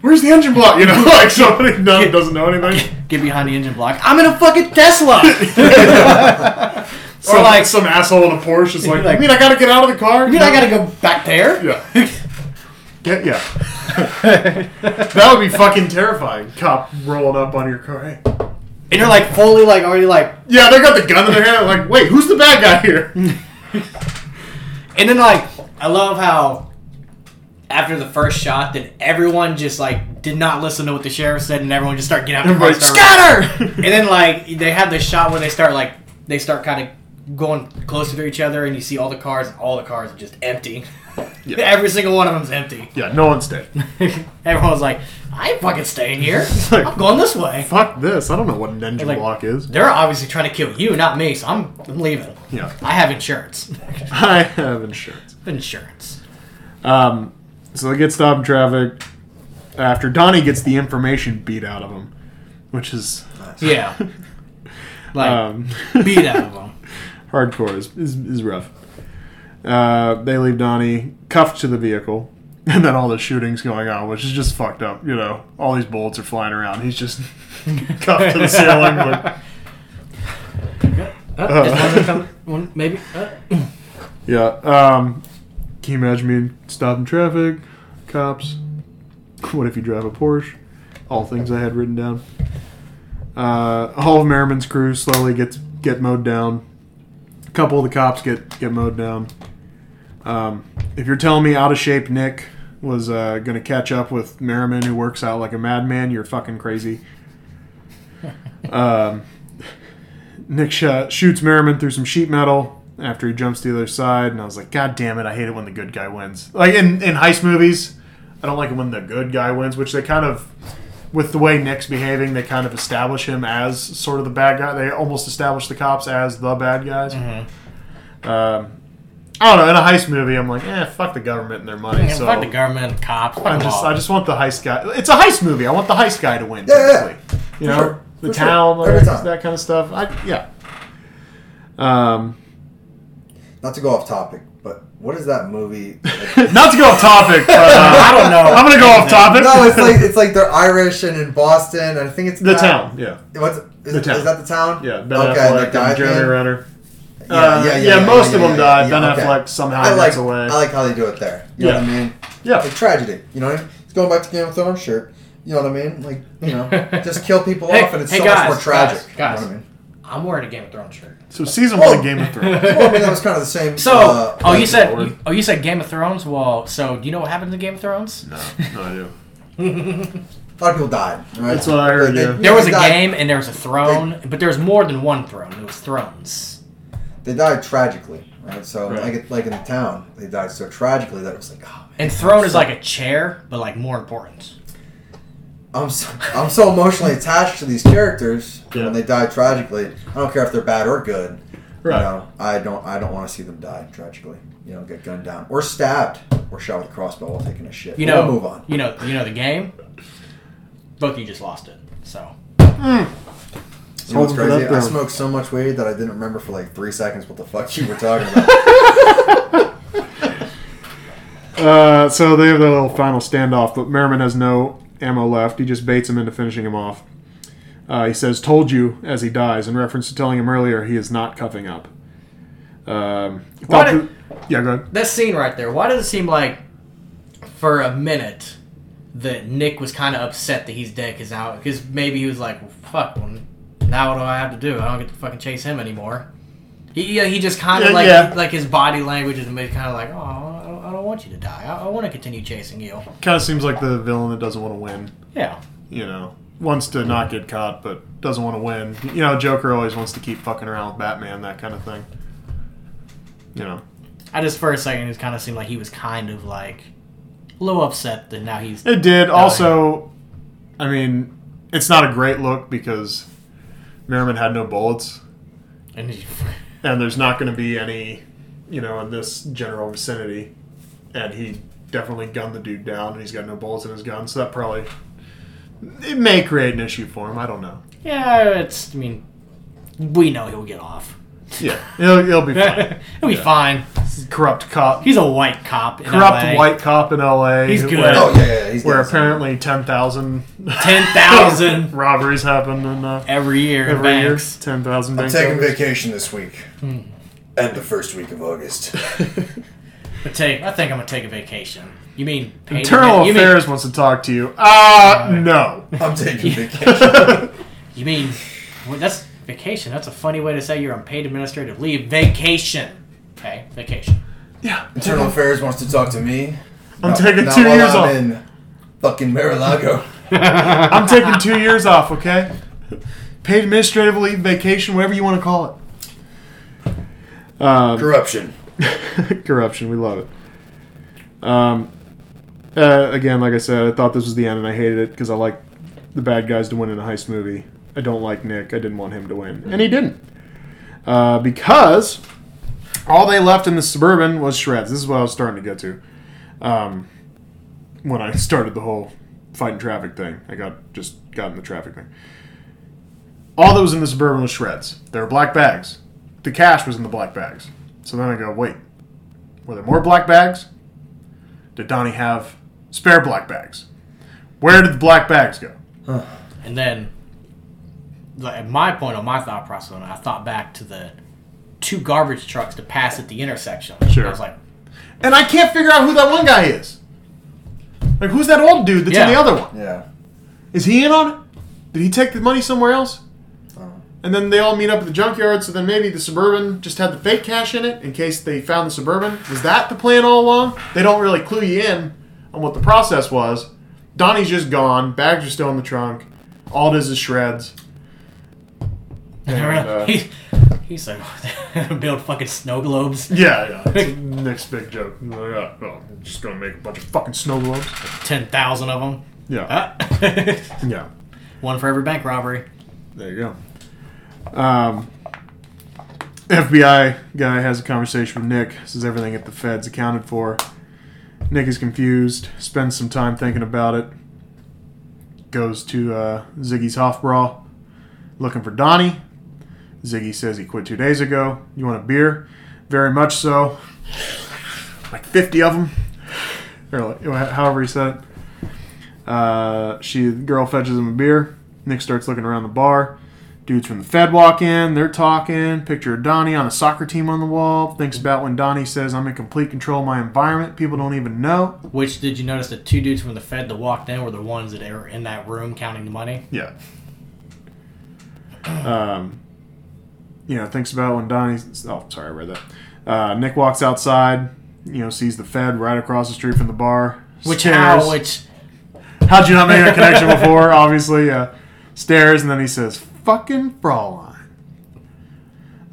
"Where's the engine block?" You know, [laughs] like somebody none doesn't know anything. get behind the engine block. I'm in a fucking Tesla. [laughs] Or or like some asshole in a Porsche is [laughs] like, Like- "You mean I gotta get out of the car?" you mean I gotta go back there? Yeah. [laughs] Get yeah. [laughs] that would be fucking terrifying. Cop rolling up on your car. Hey. And you're like fully like already like, Yeah, they got the gun in their hand. Like, wait, who's the bad guy here? and then like I love how after the first shot, then everyone just like did not listen to what the sheriff said, and everyone just started getting out. of the car, scatter! and then like they have the shot where they start like they start kind of going closer to each other, and you see all the cars, all the cars are just empty. [laughs] Yeah. Every single one of them's empty. yeah, no one's dead. [laughs] Everyone's like, I ain't fucking staying here. [laughs] like- I'm going this way. Fuck this. I don't know what an engine Like- block is. They're obviously trying to kill you, not me. So I'm, I'm leaving. Yeah. I have insurance. I have insurance. insurance. Um, so they get stopped in traffic after Donnie gets the information beat out of him, which is Yeah. Like um, beat out of them. Hardcore is, is, is rough. Uh, they leave Donnie cuffed to the vehicle, [laughs] and then all the shootings going on, which is just fucked up. You know, all these bullets are flying around. He's just [laughs] cuffed to the ceiling. Like, [laughs] Uh, one- maybe. Uh. [coughs] yeah. Um, can you imagine me stopping traffic, cops? What if you drive a Porsche? All things I had written down. Uh, all of Merrimen's crew slowly gets get mowed down. Couple of the cops get get mowed down. Um, if you're telling me out of shape Nick was uh, going to catch up with Merrimen, who works out like a madman, you're fucking crazy. [laughs] um, Nick sh- shoots Merrimen through some sheet metal after he jumps to the other side, and I was like, God damn it, I hate it when the good guy wins. Like in, in heist movies, I don't like it when the good guy wins, which they kind of, with the way Nick's behaving, they kind of establish him as sort of the bad guy. They almost establish the cops as the bad guys. Um, I don't know. In a heist movie, I'm like, eh, fuck the government and their money. Yeah, so fuck the government, and cops. I just. I just want the heist guy. It's a heist movie. I want the heist guy to win. Yeah, yeah. You know, sure. the For town, Every like, that kind of stuff. I, yeah. Um, Not to go off topic, but what is that movie? [laughs] not to go off topic, but uh, I don't know. I'm gonna go off topic. no, it's like it's like they're Irish and in Boston. I think it's the that- town. Yeah, What's is, The it, town. is that the town? yeah. Ben okay, Affleck the guy and Jeremy? Renner. Yeah, Uh, yeah, yeah, yeah, most yeah, of them yeah, died. yeah, ben okay. Affleck somehow I like gets away. I like how they do it there. You know what I mean? yeah, Like tragedy. You know what I mean? He's going back to Game of Thrones, sure. You know what I mean? Like, you know, [laughs] just kill people Hey- off, and it's hey, so guys, much more tragic. guys, guys. You know what I mean? I'm wearing a Game of Thrones shirt. So season one Oh. of Game of [laughs] Thrones. Well, I mean, that was kind of the same. So, uh, oh, you said, you, oh, you said Game of Thrones. Well, so do you know what happened to Game of Thrones? No, [laughs] no idea. a lot of people died. Right? That's what I heard, yeah. There was a died- game and there was a throne, but there was more than one throne. It was thrones. They died tragically, right? So, Right. like, like in the town, they died so tragically that it was like, oh man. And throne is like a chair, but like more important. I'm so, I'm so emotionally attached to these characters Yeah. when they die tragically. I don't care if they're bad or good. Right. You know, I don't I don't want to see them die tragically. You know, get gunned down or stabbed or shot with a crossbow while taking a shit. You know, we'll move on. You know, you know the game. Bookie just lost it. So You know what's Hold for that crazy? I smoked so much weed that I didn't remember for like three seconds what the fuck you were talking about. [laughs] Uh, so they have their little final standoff, but Merrimen has no ammo left. He just baits him into finishing him off. Uh, he says, "Told you" as he dies, in reference to telling him earlier he is not cuffing up. Um, Why did- that- yeah, go ahead. that scene right there. Why does it seem like, for a minute, that Nick was kind of upset that he's dead? Because now, because maybe he was like, well, "Fuck, well, now what do I have to do? I don't get to fucking chase him anymore." He, he just kind of Yeah, like yeah. like his body language is kind of like, "Oh, I don't, I don't want you to die. I, I want to continue chasing you." Kind of seems like the villain that doesn't want to win. Yeah. You know, wants to not get caught, but doesn't want to win. You know, Joker always wants to keep fucking around with Batman, that kind of thing. You know, I just for a second it kind of seemed like he was kind of like a little upset that now he's it did. Also, I mean, it's not a great look because Merrimen had no bullets. and he, [laughs] and there's not going to be any, you know, in this general vicinity. And he definitely gunned the dude down, and he's got no bullets in his gun, so that probably it may create an issue for him. I don't know. yeah, it's I mean we know he'll get off. Yeah, he'll, he'll be [laughs] fine. he'll be Yeah. fine. corrupt cop, He's a white cop. In corrupt LA. white cop in L.A. He's good. Where, oh yeah, yeah, he's where getting some- apparently ten thousand Ten thousand [laughs] robberies happen in uh, every year in every year. Ten thousand. I'm taking vacation this week. Hmm. And the first week of August. [laughs] But take, I think I'm gonna take a vacation. You mean pay to Internal get- you mean- Affairs wants to talk to you. Ah, no. I'm taking [laughs] vacation. [laughs] You mean well, that's vacation? That's a funny way to say you're on paid administrative leave. Vacation. Okay, vacation. Yeah, Internal Affairs wants to talk to me. I'm Not- taking not two while years I'm off. in fucking Mar-a-Lago. [laughs] I'm taking two years off, okay? Paid administrative leave, vacation, whatever you want to call it. Um, Corruption. [laughs] corruption, we love it. Um, uh, again, like I said, I thought this was the end, and I hated it because I like the bad guys to win in a heist movie. I don't like Nick. I didn't want him to win, and he didn't. Uh, because all they left in the suburban was shreds. This is what I was starting to get to. Um, when I [laughs] started the whole fighting traffic thing, I got just got in the traffic thing. All that was in the suburban was shreds. There were black bags. The cash was in the black bags. So then I go, wait, were there more black bags? Did Donnie have spare black bags? Where did the black bags go? And then, like, at my point on my thought process, on it, I thought back to the two garbage trucks to pass at the intersection. Sure. I was like, And I can't figure out who that one guy is. Like, who's that old dude that's in the other one? Yeah. Is he in on it? Did he take the money somewhere else? And then they all meet up at the junkyard, so then maybe the Suburban just had the fake cash in it in case they found the Suburban. Was that the plan all along? They don't really clue you in on what the process was. Donnie's just gone, bags are still in the trunk, all it is is shreds. And, uh, he, he said, build fucking snow globes. [laughs] Yeah, yeah. Nick's big joke. He's like, oh, well, I'm just gonna make a bunch of fucking snow globes. 10,000 of them. Yeah, Ah. [laughs] yeah. One for every bank robbery. There you go. Um, FBI guy has a conversation with Nick. Says everything at the feds accounted for. Nick is confused. Spends some time thinking about it. Goes to uh, Ziggy's Hofbrau, looking for Donnie. Ziggy says he quit two days ago. You want a beer? Very much so. Like 50 of them. Or however he said it. Uh, she, the girl fetches him a beer. Nick starts looking around the bar. Dudes from the Fed walk in, they're talking. Picture of Donnie on a soccer team on the wall. Thinks about when Donnie says, I'm in complete control of my environment. People don't even know. Which did you notice the two dudes from the Fed that walked in were the ones that were in that room counting the money? Yeah. [clears throat] Um, you know, thinks about when Donnie. Oh, sorry, I read that. Uh, Nick walks outside. You know, sees the Fed right across the street from the bar. Which stares. how? Which How'd you not make that connection before? [laughs] Obviously, uh, stares and then he says, "Fucking Fraulein."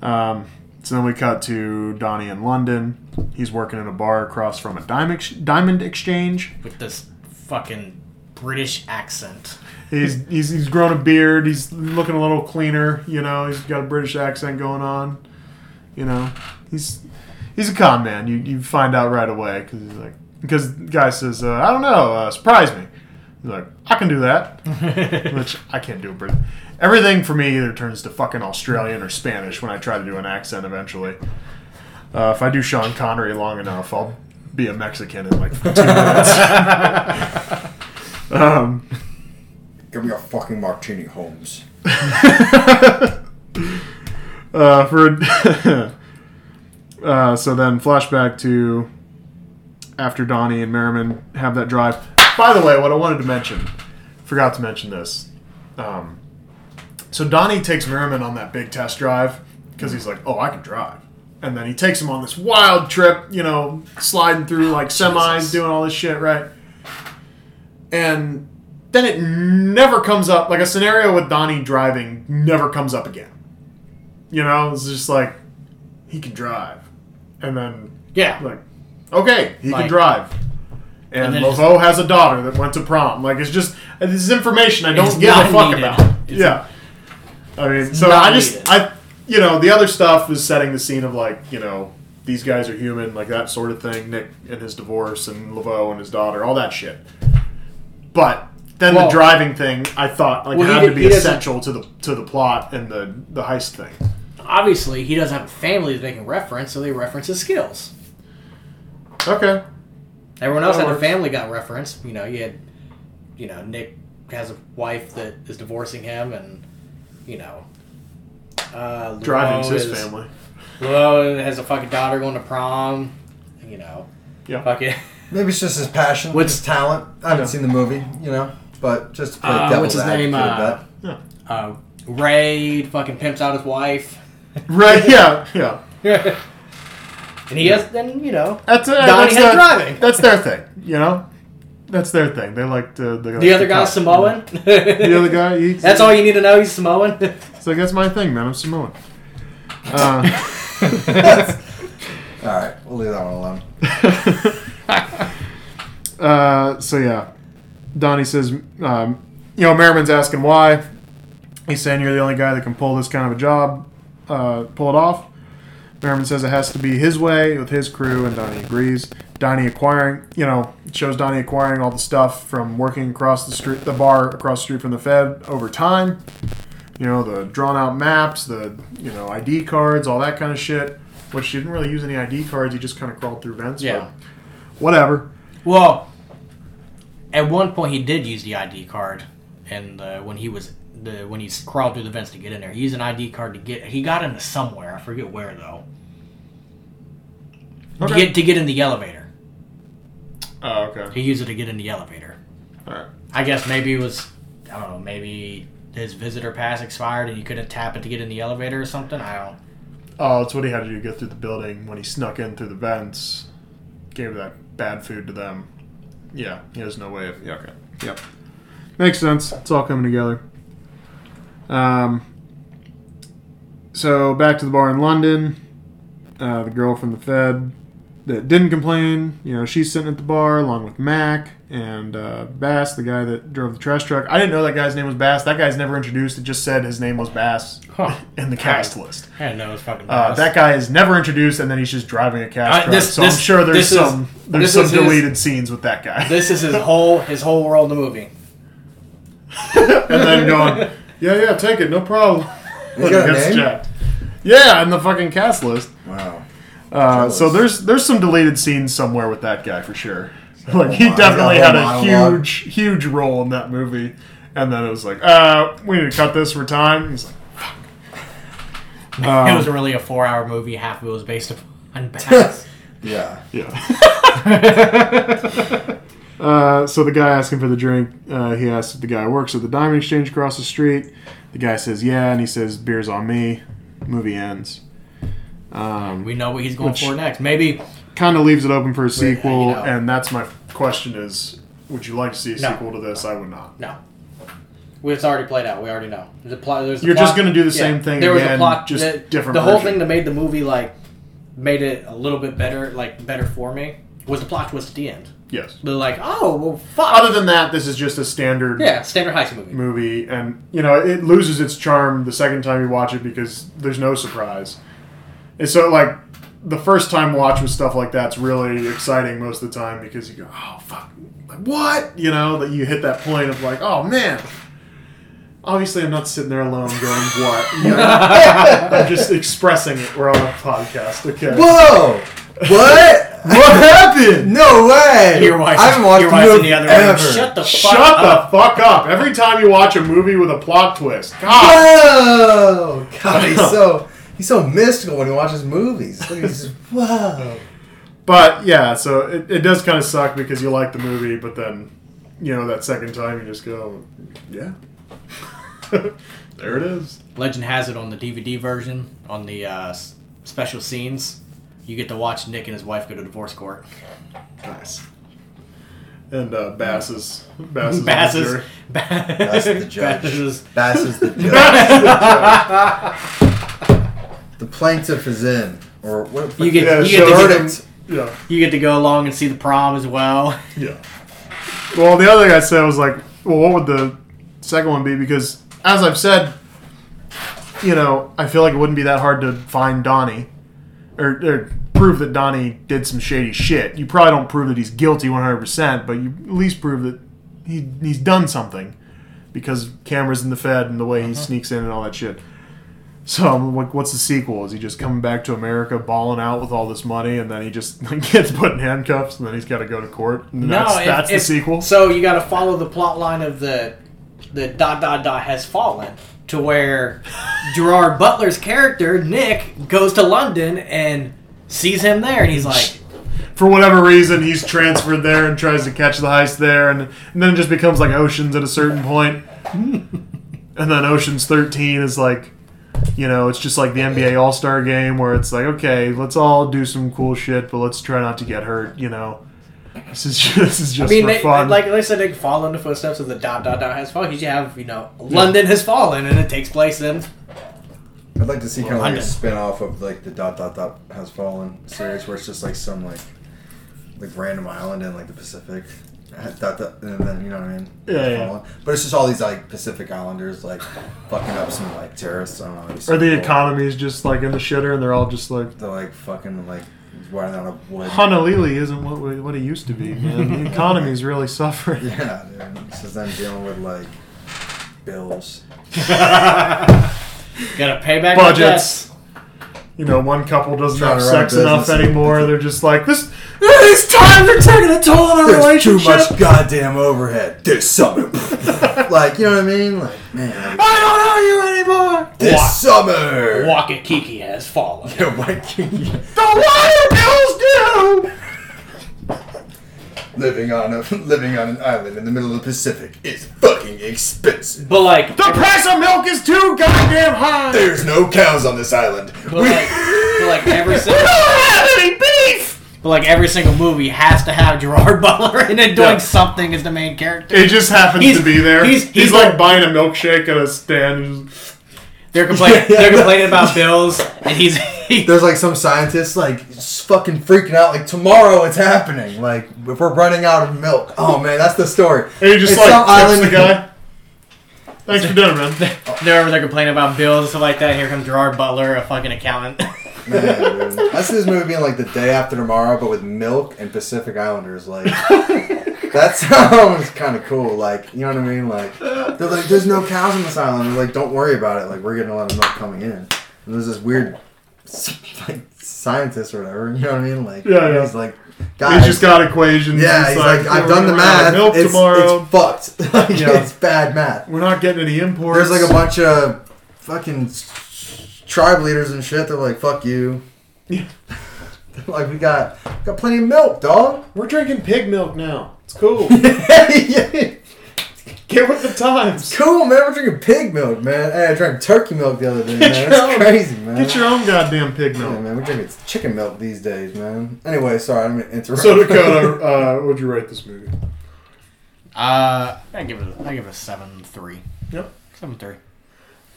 Um, so then we cut to Donnie in London. He's working in a bar across from a diamond ex- diamond exchange. with this fucking British accent. He's, he's he's grown a beard. He's looking a little cleaner. You know, he's got a British accent going on. You know, he's he's a con man. You you find out right away because he's like because the guy says, uh, I don't know, uh, surprise me. He's like, I can do that, [laughs] which I can't do. But everything for me either turns to fucking Australian or Spanish when I try to do an accent eventually. Uh, if I do Sean Connery long enough, I'll be a Mexican in like two minutes. [laughs] um, Give me a fucking martini, Holmes. [laughs] uh, for [laughs] uh, so then flashback to after Donnie and Merrimen have that drive. By the way, what I wanted to mention, forgot to mention this. Um, so Donnie takes Merrimen on that big test drive because he's like, "Oh, I can drive," and then he takes him on this wild trip, you know, sliding through like oh, semis, Jesus. doing all this shit, right? And then it never comes up. Like a scenario with Donnie driving never comes up again. You know, it's just like he can drive, and then Yeah. like, okay, he Like- can drive. And, And Levoux has a daughter that went to prom. Like, it's just this is information I don't give a fuck needed. about. It's- yeah, I mean, so not I just needed. I you know the other stuff is setting the scene of like you know these guys are human, like that sort of thing. Nick and his divorce, and Levoux and his daughter, all that shit. But then Well- the driving thing, I thought like Well, had did- to be essential to the to the plot and the the heist thing. Obviously, he doesn't have a family that they can reference, so they reference his skills. Okay, Everyone else That had a family got referenced. You know, you had, you know, Nick has a wife that is divorcing him, and you know, uh, driving's his is- family. Levoux has a fucking daughter going to prom. You know, Yeah. fucking. Maybe it's just his passion, What's- his talent. I haven't Yeah. seen the movie, you know, but just to play Uh, devil's what's his name, advocate a uh, bit. Uh, Ray fucking pimps out his wife. [laughs] Right? Yeah, yeah. [laughs] and he has then you know That's uh, Donnie that's has their- driving. That's their thing, you know. That's their thing. They like to. They like the other to guy's cut. Samoan. [laughs] The other guy. He's, That's all you need to know. He's Samoan. It's like that's my thing, man. I'm Samoan. Uh, [laughs] All right, we'll leave that one alone. [laughs] uh, so yeah, Donnie says, um, you know, Merrimen's asking why. He's saying you're the only guy that can pull this kind of a job, uh, pull it off. Merrimen says it has to be his way with his crew, and Donnie agrees. Donnie acquiring, you know, shows Donnie acquiring all the stuff from working across the street, the bar across the street from the Fed over time. You know, the drawn out maps, the you know ID cards, all that kind of shit. Which he didn't really use any ID cards. He just kind of crawled through vents. Yeah. Whatever. Well, at one point he did use the ID card, and uh, when he was the when he crawled through the vents to get in there, he used an ID card to get. He got into somewhere. I forget where though. To Okay. get to get in the elevator, Oh, okay. he used it to get in the elevator. All right. I guess maybe it was I don't know. Maybe his visitor pass expired and he couldn't tap it to get in the elevator or something. I don't. Oh, it's what he had to do to get through the building when he snuck in through the vents. Gave that bad food to them. Yeah, he has no way of. Yeah, okay. Yep. Makes sense. It's all coming together. Um. So back to the bar in London. Uh, the girl from the Fed that didn't complain, you know, she's sitting at the bar along with Mac and uh, Bass, the guy that drove the trash truck. I didn't know that guy's name was Bass. That guy's never introduced. It just said his name was Bass Huh. [laughs] in the cast list. I didn't know it was fucking. Uh, Bass. that guy is never introduced, and then he's just driving a cash Uh, truck. this- so I'm sure there's this is- some there's some is his- deleted scenes with that guy. This is his whole his whole world in the movie. [laughs] and then going, yeah, yeah, take it, no problem. He's got a name? checked. Yeah, in the fucking cast list. Wow. Uh, so there's there's some deleted scenes somewhere with that guy for sure. Like he He's got a definitely had a monologue. huge huge role in that movie, and then it was like, uh, we need to cut this for time. He's like, [laughs] it Um, was really a four-hour movie. Half of it was based on [laughs] Bass. [laughs] Yeah. Yeah. uh, so the guy asking for the drink, uh, he asks if the guy works at the diamond exchange across the street. The guy says yeah, and he says beer's on me. Movie ends. Um, we know what he's going for next. Maybe kind of leaves it open for a sequel, you know. and that's my question: is would you like to see a No. sequel to this? I would not. no. It's already played out. We already know. There's a plot. There's a You're just gonna do the same thing There was again, a plot. just the, different The whole version. thing that made the movie like made it a little bit better, like better for me, was the plot twist at the end. Yes. They're like, oh well, fuck. Other than that, this is just a standard yeah, standard heist movie. movie, and you know it loses its charm the second time you watch it because there's no surprise. And so, like the first time watch with stuff like that's really exciting most of the time because you go, "Oh fuck, like, what?" You know that you hit that point of like, "Oh man." Obviously, I'm not sitting there alone going, "What?" You know? [laughs] I'm just expressing it. We're on a podcast, okay? Whoa! What? [laughs] What happened? No way! Your wife's, I haven't watched your the wife's in the other ever. room. Shut the fuck Shut up. the fuck up! Every time you watch a movie with a plot twist, God. Whoa! [laughs] God, he's so he's so mystical when he watches movies. Look, he's just [laughs] whoa. But yeah, so it, it does kind of suck because you like the movie, but then, you know, that second time you just go, yeah. [laughs] there it is. Legend has it on the DVD version on the uh, special scenes. You get to watch Nick and his wife go to divorce court. Nice. And uh, Bass is Bass is [laughs] Bass is the Bass is the judge. Bass is- Bass is the judge. The plaintiff is in, or what? You get- Yeah, you so get to get- yeah, You get to go along and see the prom as well. yeah. [laughs] Well, the other thing I said was like, well, what would the second one be? Because as I've said, you know, I feel like it wouldn't be that hard to find Donnie or, or prove that Donnie did some shady shit. You probably don't prove that he's guilty 100%, but you at least prove that he, he's done something because cameras in the Fed and the way he uh-huh. sneaks in and all that shit. So, I'm like, what's the sequel? Is he just coming back to America, balling out with all this money, and then he just like, [laughs] gets put in handcuffs, and then he's got to go to court? And that's, if- that's if- the sequel. So you got to follow the plot line of the the dot dot dot has fallen to where [laughs] Gerard Butler's character Nick goes to London and sees him there, and he's like, [laughs] For whatever reason, he's transferred there and tries to catch the heist there, and, and then it just becomes like Oceans at a certain point. and then Oceans 13 is like, you know, it's just like the NBA All Star game where it's like, okay, let's all do some cool shit, but let's try not to get hurt, you know. This is just, [laughs] this is I just mean, for they, fun. like I said, they fall in the footsteps of the dot dot dot has fallen. You have, you know, London has fallen, and it takes place in. I'd like to see kind of like a spin off of like the dot dot dot has fallen series where it's just like some like like random island in like the Pacific. Dot, dot, and then you know what I mean? Yeah, yeah. But it's just all these like Pacific Islanders like fucking up some like terrorists. I don't know. it'd so or the cool. economy's just like in the shitter, and they're all just like, They're like fucking like riding out of wood. Honolulu isn't what we- what it used to be, man. The economy's really suffering. Yeah, dude. This is them dealing with like bills. [laughs] Gotta pay back my Budgets. Debts. You know, one couple doesn't Trying have sex enough anymore. [laughs] They're just like this. These times are taking a toll on our There's too much goddamn overhead this summer. [laughs] like, you know what I mean? Like, man, I don't know you anymore. this What? summer. Waka Kiki has fallen. [laughs] Yeah, why can't The water bills due. Living on a [laughs] living on an island in the middle of the Pacific is fucking expensive. But like, The price of milk is too goddamn high. There's no cows on this island. but like, [laughs] but like every [laughs] We single, don't have any beef. but like every single movie has to have Gerard Butler in it doing Yeah. something as the main character. It just happens He's- to be there. he's- He's, he's like the- buying a milkshake at a stand. and just- They're complaining. [laughs] They're complaining about bills, and he's he, [laughs] There's like some scientists like fucking freaking out. Like tomorrow it's happening. Like if we're running out of milk. Oh man, that's the story. And he just It's like some tips island- the guy. Thanks for dinner, man. [laughs] they're over there complaining about bills and stuff like that. Here comes Gerard Butler, a fucking accountant. Man, dude. I see this movie being like the day after tomorrow, but with milk and Pacific Islanders. Like [laughs] that sounds kind of cool. Like you know what I mean? Like they're like, there's no cows on this island. They're like, don't worry about it. Like we're getting a lot of milk coming in. And there's this weird like scientist or whatever. You know what I mean? Like Yeah, yeah. he's like, guys. He's just got equations. yeah, he's like, I've done the gonna run out of math. Milk It's, tomorrow. it's fucked. [laughs] like, Yeah. It's bad math. We're not getting any imports. There's like a bunch of fucking tribe leaders and shit. They're like, "Fuck you." Yeah. [laughs] They're [laughs] like, we got got plenty of milk, dog. We're drinking pig milk now. It's cool. [laughs] yeah. Get with the times. Cool, man. We're drinking pig milk, man. Hey, I drank turkey milk the other day, man. Get That's own- crazy, man. Get your own goddamn pig yeah, milk. man. We're drinking chicken milk these days, man. Anyway, sorry, I'm gonna interrupt. So Dakota, [laughs] uh, what would you rate this movie? Uh, I give it. I give it a seven three. Yep. Seven three.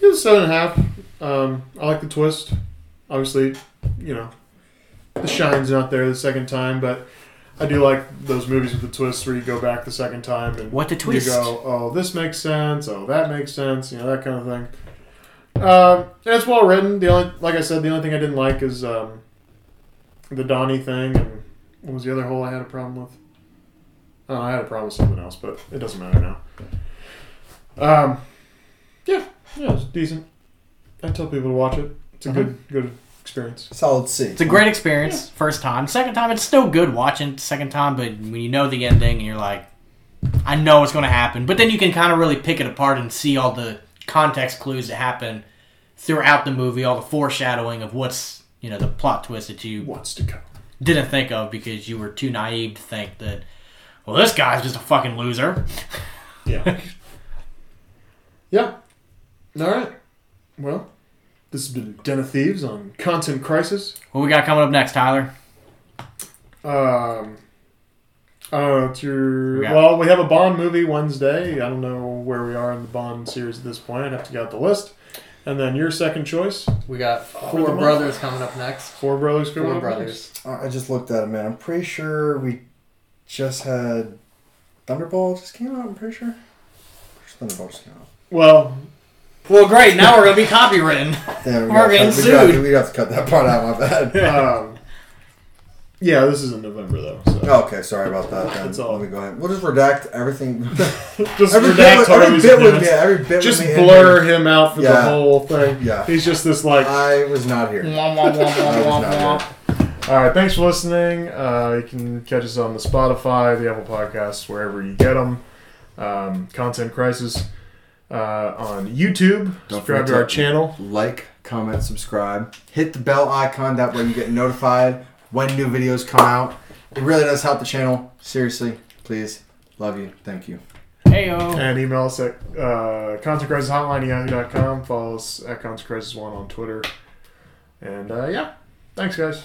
It was seven and a half. Um, I like the twist. Obviously, you know, the shine's not there the second time, but I do like those movies with the twists where you go back the second time and What the twist? you go, oh, this makes sense. Oh, that makes sense. You know, that kind of thing. Um, and it's well written. The only, like I said, the only thing I didn't like is um, the Donnie thing, and what was the other hole I had a problem with? Oh, I had a problem with something else, but it doesn't matter now. Um, yeah, yeah, it's decent. I tell people to watch it. It's a good, good experience. Solid C. It's a great experience. First time. Second time, it's still good watching. Second time, but when you know the ending, and you're like, I know what's going to happen. But then you can kind of really pick it apart and see all the context clues that happen throughout the movie, all the foreshadowing of what's you know the plot twist that you What's to come? didn't think of because you were too naive to think that. Well, this guy's just a fucking loser. Yeah. [laughs] yeah. All right. Well, this has been Den of Thieves on Content Crisis. What we got coming up next, Tyler? Um, I don't know. It's your We well. We have a Bond movie Wednesday. I don't know where we are in the Bond series at this point. I'd have to get out the list. And then your second choice, We got Four Brothers coming up next. Four Brothers. coming up next. Uh, I just looked at it, man. I'm pretty sure we just had Thunderball just came out. I'm pretty sure. Thunderball just came out. Well, Well, great. Now we're gonna be copywritten. Damn, we We're gotta getting cut- we gotta- sued. We got to cut that part out. My bad. [laughs] um, yeah, this is in November though. So Oh, okay, sorry about that. Then. That's all. Let me go ahead. We'll just redact everything. [laughs] [laughs] just every bit, redact with, every bit with appearance. yeah, every bit Just with me in blur here. him out for the whole thing. Yeah. He's just this like. I was not here. Wah, wah, wah, not here. All right, thanks for listening. Uh, you can catch us on the Spotify, the Apple Podcasts, wherever you get them. Um, Content Crisis uh, on YouTube. Don't Subscribe forget to our to- channel. Like, comment, subscribe. Hit the bell icon. That way you get notified when new videos come out. It really does help the channel. Seriously, please. Love you. Thank you. Heyo. And email us at uh, contentcrisishotline@yahoo.com. Follow us at Content Crisis One on Twitter. And uh, yeah, thanks guys.